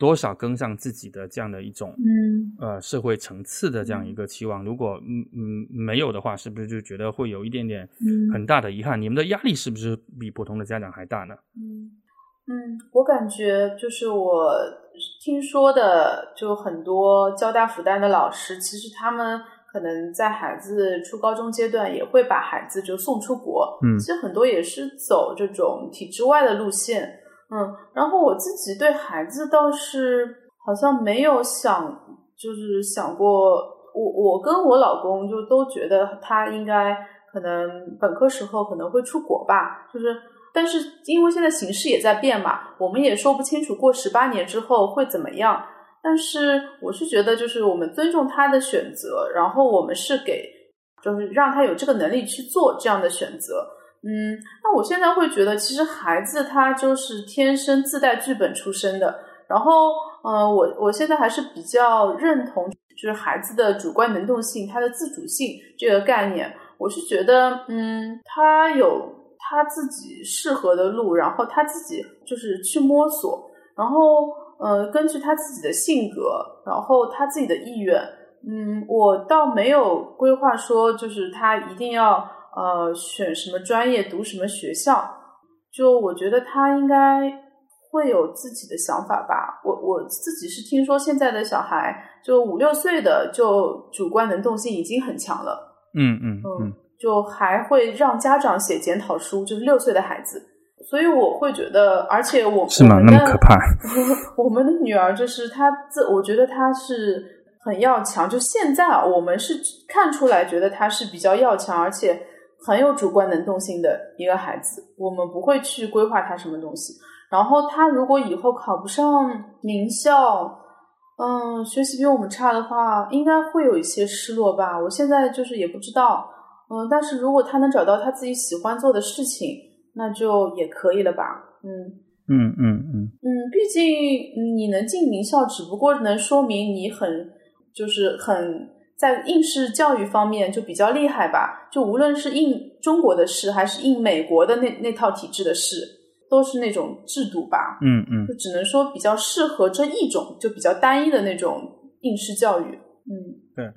多少跟上自己的这样的一种，嗯，呃，社会层次的这样一个期望，如果嗯嗯没有的话，是不是就觉得会有一点点很大的遗憾？你们的压力是不是比普通的家长还大呢？嗯嗯，我感觉就是我听说的，就很多交大复旦的老师，其实他们可能在孩子初高中阶段也会把孩子就送出国，嗯，其实很多也是走这种体制外的路线。嗯，然后我自己对孩子倒是好像没有想，就是想过，我我跟我老公就都觉得他应该可能本科时候可能会出国吧，就是但是因为现在形势也在变嘛，我们也说不清楚过十八年之后会怎么样。但是我是觉得，就是我们尊重他的选择，然后我们是给，就是让他有这个能力去做这样的选择。嗯，那我现在会觉得，其实孩子他就是天生自带剧本出身的。然后，呃，我我现在还是比较认同，就是孩子的主观能动性、他的自主性这个概念。我是觉得，嗯，他有他自己适合的路，然后他自己就是去摸索，然后。呃，根据他自己的性格，然后他自己的意愿，嗯，我倒没有规划说，就是他一定要呃选什么专业，读什么学校。就我觉得他应该会有自己的想法吧。我我自己是听说现在的小孩，就五六岁的就主观能动性已经很强了。嗯嗯嗯，就还会让家长写检讨书，就是六岁的孩子。所以我会觉得，而且我是吗？那么可怕？我们的女儿就是她自，我觉得她是很要强。就现在啊，我们是看出来，觉得她是比较要强，而且很有主观能动性的一个孩子。我们不会去规划他什么东西。然后他如果以后考不上名校，嗯，学习比我们差的话，应该会有一些失落吧。我现在就是也不知道，嗯，但是如果他能找到他自己喜欢做的事情。那就也可以了吧，嗯嗯嗯嗯嗯，毕竟你能进名校，只不过能说明你很就是很在应试教育方面就比较厉害吧。就无论是应中国的试，还是应美国的那那套体制的试，都是那种制度吧。嗯嗯，就只能说比较适合这一种，就比较单一的那种应试教育。嗯，对，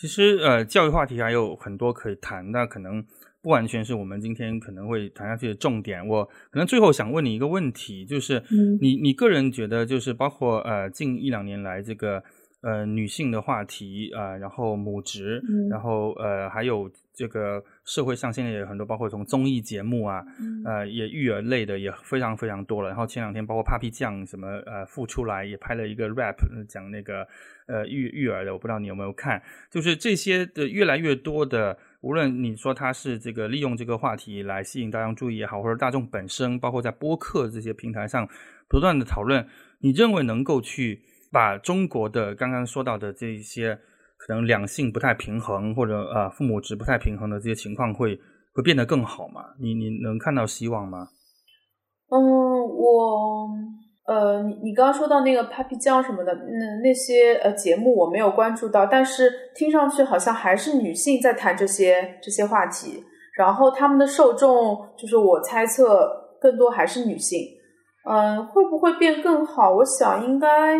其实呃，教育话题还有很多可以谈，那可能。不完全是我们今天可能会谈下去的重点。我可能最后想问你一个问题，就是你你个人觉得，就是包括呃近一两年来这个呃女性的话题啊，然后母职，然后呃还有这个社会上现在也有很多，包括从综艺节目啊，呃也育儿类的也非常非常多了。然后前两天包括 Papi 酱什么呃复出来也拍了一个 rap 讲那个呃育育儿的，我不知道你有没有看，就是这些的越来越多的。无论你说他是这个利用这个话题来吸引大众注意也好，或者大众本身，包括在播客这些平台上不断的讨论，你认为能够去把中国的刚刚说到的这一些可能两性不太平衡或者呃父母值不太平衡的这些情况会会变得更好吗？你你能看到希望吗？嗯，我。呃，你你刚刚说到那个 Papi 酱什么的，那那些呃节目我没有关注到，但是听上去好像还是女性在谈这些这些话题，然后他们的受众就是我猜测更多还是女性。嗯，会不会变更好？我想应该，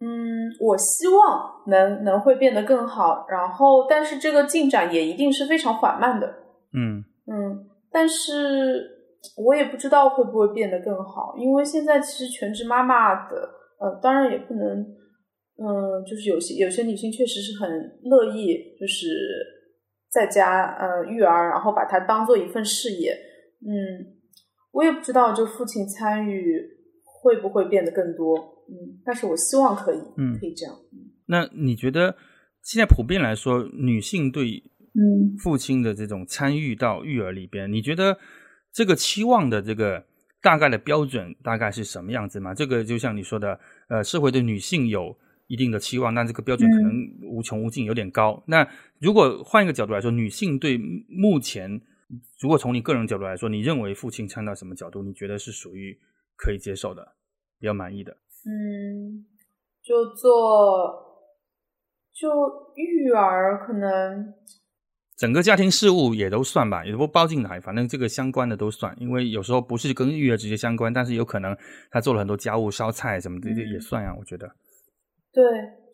嗯，我希望能能会变得更好，然后但是这个进展也一定是非常缓慢的。嗯嗯，但是。我也不知道会不会变得更好，因为现在其实全职妈妈的，呃，当然也不能，嗯，就是有些有些女性确实是很乐意，就是在家呃育儿，然后把它当做一份事业。嗯，我也不知道，就父亲参与会不会变得更多。嗯，但是我希望可以，嗯，可以这样。那你觉得现在普遍来说，女性对嗯父亲的这种参与到育儿里边，你觉得？这个期望的这个大概的标准大概是什么样子吗？这个就像你说的，呃，社会对女性有一定的期望，那这个标准可能无穷无尽，有点高。那如果换一个角度来说，女性对目前，如果从你个人角度来说，你认为父亲参到什么角度，你觉得是属于可以接受的，比较满意的？嗯，就做就育儿可能。整个家庭事务也都算吧，也不包进来，反正这个相关的都算，因为有时候不是跟育儿直接相关，但是有可能他做了很多家务、烧菜什么的，也算呀。我觉得，对，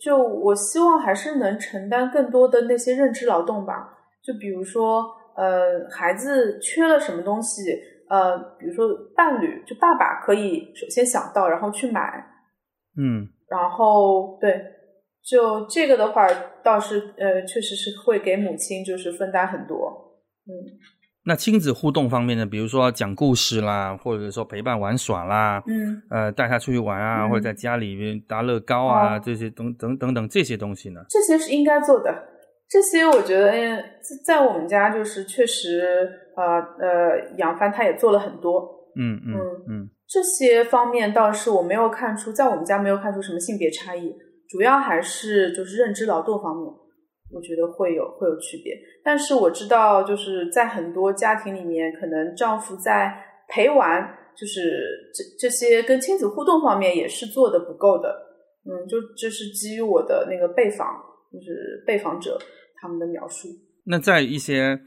就我希望还是能承担更多的那些认知劳动吧。就比如说，呃，孩子缺了什么东西，呃，比如说伴侣，就爸爸可以首先想到，然后去买，嗯，然后对。就这个的话，倒是呃，确实是会给母亲就是分担很多，嗯。那亲子互动方面呢？比如说讲故事啦，或者说陪伴玩耍啦，嗯，呃，带他出去玩啊，或者在家里面搭乐高啊，这些等等等等这些东西呢？这些是应该做的，这些我觉得，嗯，在我们家就是确实，呃呃，杨帆他也做了很多，嗯嗯嗯，这些方面倒是我没有看出，在我们家没有看出什么性别差异，主要还是就是认知劳动方面，我觉得会有会有区别。但是我知道，就是在很多家庭里面，可能丈夫在陪玩，就是这这些跟亲子互动方面也是做的不够的，嗯，就这是基于我的那个被访，就是被访者。他们的描述。那在一些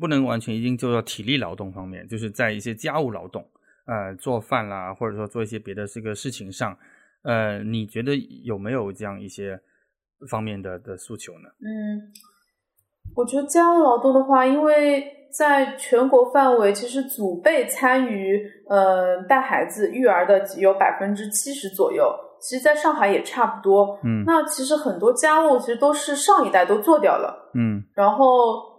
不能完全一定就到体力劳动方面，就是在一些家务劳动，呃，做饭啦，或者说做一些别的这个事情上，呃，你觉得有没有这样一些方面的的诉求呢？嗯，我觉得家务劳动的话，因为在全国范围，其实祖辈参与呃带孩子育儿的有百分之七十左右。其实，在上海也差不多。嗯，那其实很多家务其实都是上一代都做掉了。嗯，然后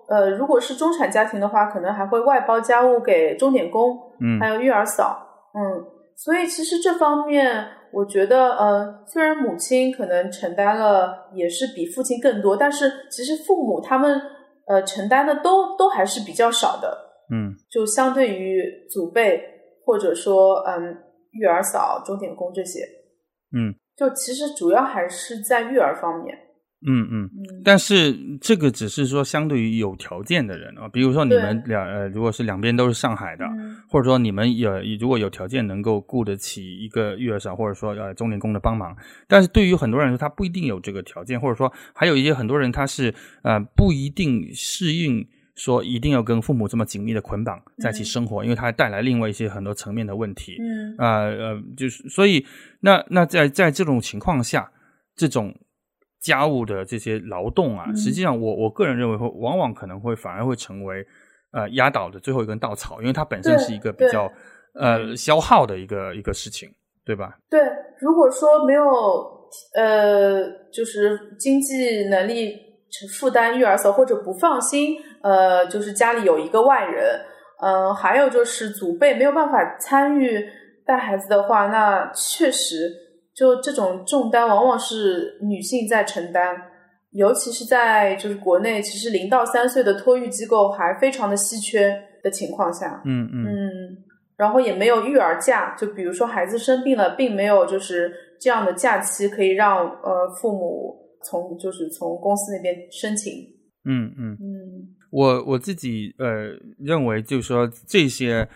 呃，如果是中产家庭的话，可能还会外包家务给钟点工，嗯，还有育儿嫂。嗯，所以其实这方面，我觉得呃，虽然母亲可能承担了也是比父亲更多，但是其实父母他们呃承担的都都还是比较少的。嗯，就相对于祖辈或者说嗯育儿嫂、钟点工这些。嗯，就其实主要还是在育儿方面。嗯嗯，但是这个只是说相对于有条件的人啊，比如说你们两呃，如果是两边都是上海的，或者说你们有如果有条件能够雇得起一个育儿嫂，或者说呃钟点工的帮忙，但是对于很多人说他不一定有这个条件，或者说还有一些很多人他是呃不一定适应。说一定要跟父母这么紧密的捆绑在一起生活，因为它带来另外一些很多层面的问题。嗯，啊呃，就是所以那那在在这种情况下，这种家务的这些劳动啊，实际上我我个人认为会往往可能会反而会成为呃压倒的最后一根稻草，因为它本身是一个比较呃消耗的一个一个事情，对吧？对，如果说没有呃，就是经济能力负担育儿嫂或者不放心。呃，就是家里有一个外人，嗯，还有就是祖辈没有办法参与带孩子的话，那确实就这种重担往往是女性在承担，尤其是在就是国内，其实零到三岁的托育机构还非常的稀缺的情况下，嗯嗯嗯，然后也没有育儿假，就比如说孩子生病了，并没有就是这样的假期可以让呃父母从就是从公司那边申请，嗯嗯嗯。我我自己呃认为，就是说这些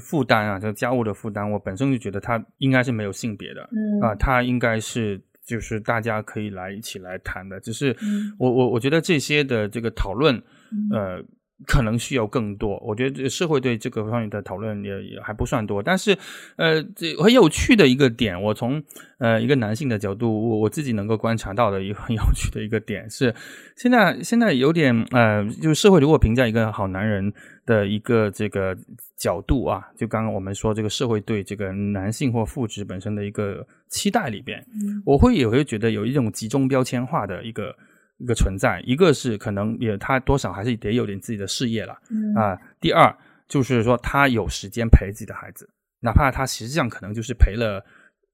负担啊，就家务的负担，我本身就觉得它应该是没有性别的，嗯啊，它应该是就是大家可以来一起来谈的。只是我我我觉得这些的这个讨论，呃。可能需要更多，我觉得社会对这个方面的讨论也也还不算多。但是，呃，这很有趣的一个点，我从呃一个男性的角度，我我自己能够观察到的一个很有趣的一个点是，现在现在有点呃，就是社会如果评价一个好男人的一个这个角度啊，就刚刚我们说这个社会对这个男性或父职本身的一个期待里边，我会也会觉得有一种集中标签化的一个。一个存在，一个是可能也他多少还是得有点自己的事业了，啊。第二就是说他有时间陪自己的孩子，哪怕他实际上可能就是陪了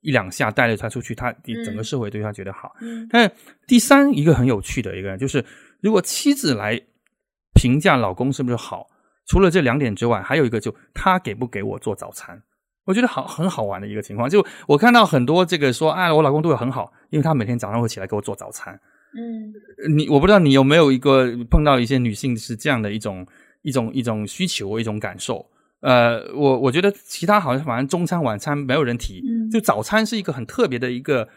一两下，带着他出去，他整个社会对他觉得好。但第三一个很有趣的一个人就是，如果妻子来评价老公是不是好，除了这两点之外，还有一个就他给不给我做早餐，我觉得好很好玩的一个情况。就我看到很多这个说，哎，我老公对我很好，因为他每天早上会起来给我做早餐。嗯，你我不知道你有没有一个碰到一些女性是这样的一种一种一种需求一种感受。呃，我我觉得其他好像反正中餐晚餐没有人提，就早餐是一个很特别的一个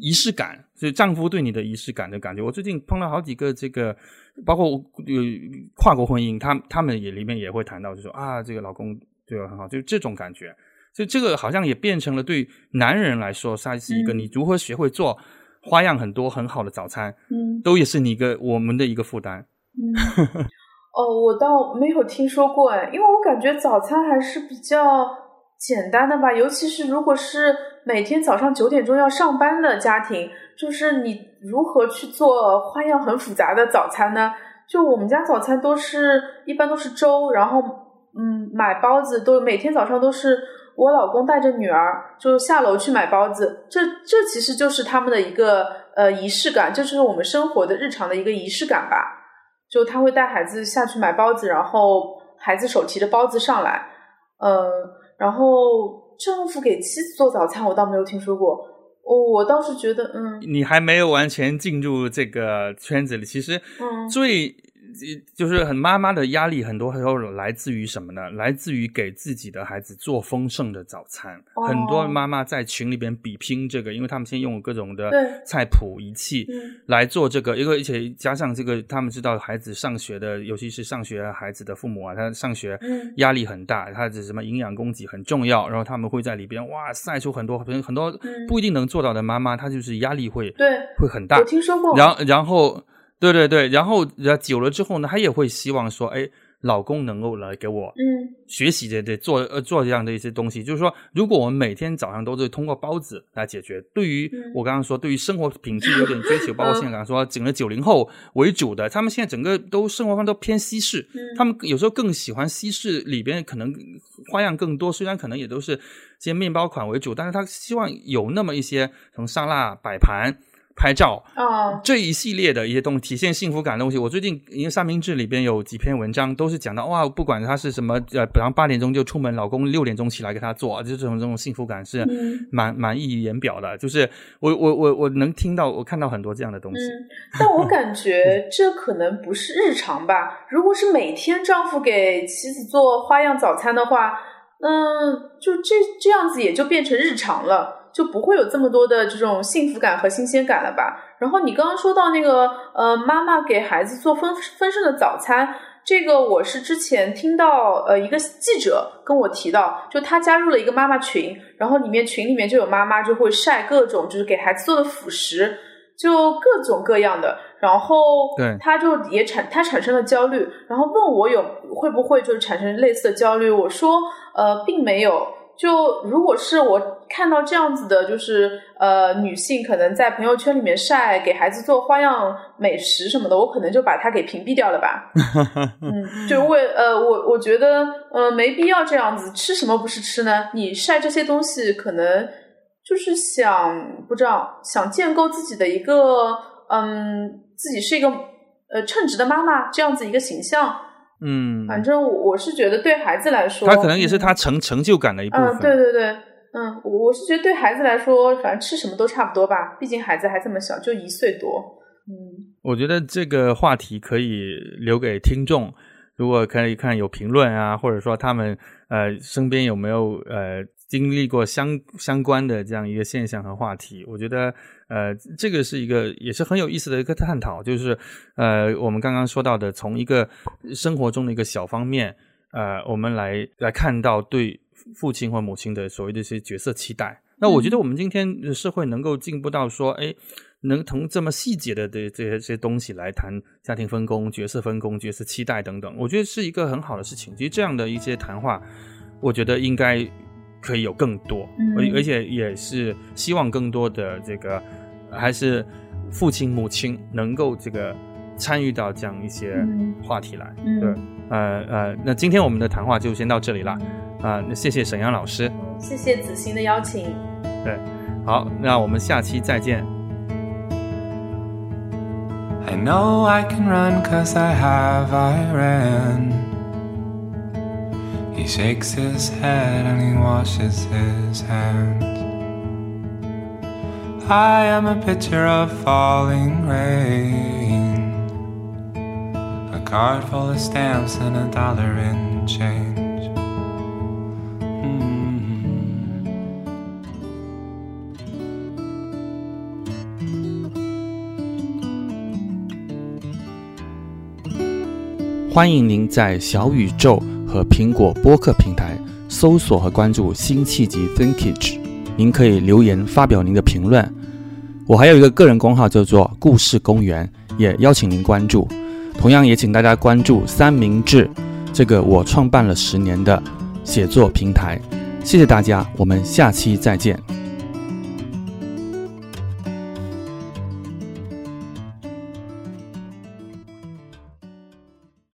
仪式感，就丈夫对你的仪式感的感觉。我最近碰到好几个这个，包括有跨国婚姻，他他们也里面也会谈到，就说啊，这个老公对我很好，就这种感觉。所以这个好像也变成了对男人来说，它是一个你如何学会做。花样很多，很好的早餐，嗯，都也是你一个我们的一个负担。嗯，哦，我倒没有听说过哎，因为我感觉早餐还是比较简单的吧，尤其是如果是每天早上九点钟要上班的家庭，就是你如何去做花样很复杂的早餐呢？就我们家早餐都是一般都是粥，然后嗯，买包子都每天早上都是我老公带着女儿就下楼去买包子，这这其实就是他们的一个呃仪式感，这就是我们生活的日常的一个仪式感吧。就他会带孩子下去买包子，然后孩子手提着包子上来，呃，然后丈夫给妻子做早餐，我倒没有听说过。我我倒是觉得，嗯，你还没有完全进入这个圈子里，其实嗯最。就是很妈妈的压力，很多时候来自于什么呢？来自于给自己的孩子做丰盛的早餐。哦很多妈妈在群里边比拼这个，因为他们现在用各种的菜谱仪器嗯来做这个，因为而且加上这个，他们知道孩子上学的，尤其是上学孩子的父母啊，他上学嗯压力很大，他的什么营养供给很重要，然后他们会在里边哇晒出很多很很多嗯不一定能做到的妈妈，她就是压力会对，会很大我。听说过。然后，然后，对对对，然后，久了之后呢，她也会希望说，哎，老公能够来给我嗯学习的的做呃做这样的一些东西。就是说，如果我们每天早上都是通过包子来解决，对于嗯我刚刚说，对于生活品质有点追求，包括现在刚刚说整个九零后为主的，他们现在整个都生活方都偏西式，嗯他们有时候更喜欢西式里边可能花样更多，虽然可能也都是这些面包款为主，但是他希望有那么一些从沙拉摆盘。拍照啊这一系列的一些东西，体现幸福感的东西，我最近因为三明治里边有几篇文章都是讲到哇，不管他是什么呃，比方八点钟就出门，老公六点钟起来给他做，就这种这种幸福感是嗯蛮蛮溢于言表的。就是我我我我能听到，我看到很多这样的东西。嗯，但我感觉 这可能不是日常吧。如果是每天丈夫给妻子做花样早餐的话，嗯，就这这样子也就变成日常了，就不会有这么多的这种幸福感和新鲜感了吧。然后你刚刚说到那个呃，妈妈给孩子做丰丰盛的早餐。这个我是之前听到，呃，一个记者跟我提到，就他加入了一个妈妈群，然后里面群里面就有妈妈就会晒各种就是给孩子做的辅食，就各种各样的，然后对他就也产他产生了焦虑，然后问我有会不会就是产生类似的焦虑，我说呃并没有。就如果是我看到这样子的，就是呃女性可能在朋友圈里面晒给孩子做花样美食什么的，我可能就把它给屏蔽掉了吧。嗯，就为呃我我觉得呃没必要这样子，吃什么不是吃呢？你晒这些东西可能就是想不知道想建构自己的一个嗯自己是一个呃称职的妈妈这样子一个形象。嗯，反正我我是觉得对孩子来说，他可能也是嗯他成成就感的一部分。嗯，对对对，嗯，我我是觉得对孩子来说，反正吃什么都差不多吧，毕竟孩子还这么小，就一岁多。嗯我觉得这个话题可以留给听众，如果可以看有评论啊，或者说他们呃身边有没有呃经历过相相关的这样一个现象和话题，我觉得呃这个是一个也是很有意思的一个探讨，就是呃我们刚刚说到的，从一个生活中的一个小方面，呃我们来来看到对父亲或母亲的所谓的一些角色期待。那我觉得我们今天社会能够进步到说，哎，能从这么细节的这这些这些东西来谈家庭分工、角色分工、角色期待等等，我觉得是一个很好的事情。其实这样的一些谈话，我觉得应该可以有更多，嗯而、而且也是希望更多的这个还是父亲母亲能够这个参与到这样一些嗯话题来。嗯对，呃呃，那今天我们的谈话就先到这里了啊、那谢谢沈阳老师。谢谢子欣的邀请。对，好，那我们下期再见。I know I can run cause I have Iran. He shakes his head and he washes his hands. I am a picture of falling rain. A card full of stamps and a dollar in change. 欢迎您在小宇宙和苹果播客平台搜索和关注辛弃疾 Thinkage，您可以留言发表您的评论。我还有一个个人公号叫做故事公园，也邀请您关注。同样也请大家关注三明治这个我创办了十年的写作平台。谢谢大家，我们下期再见。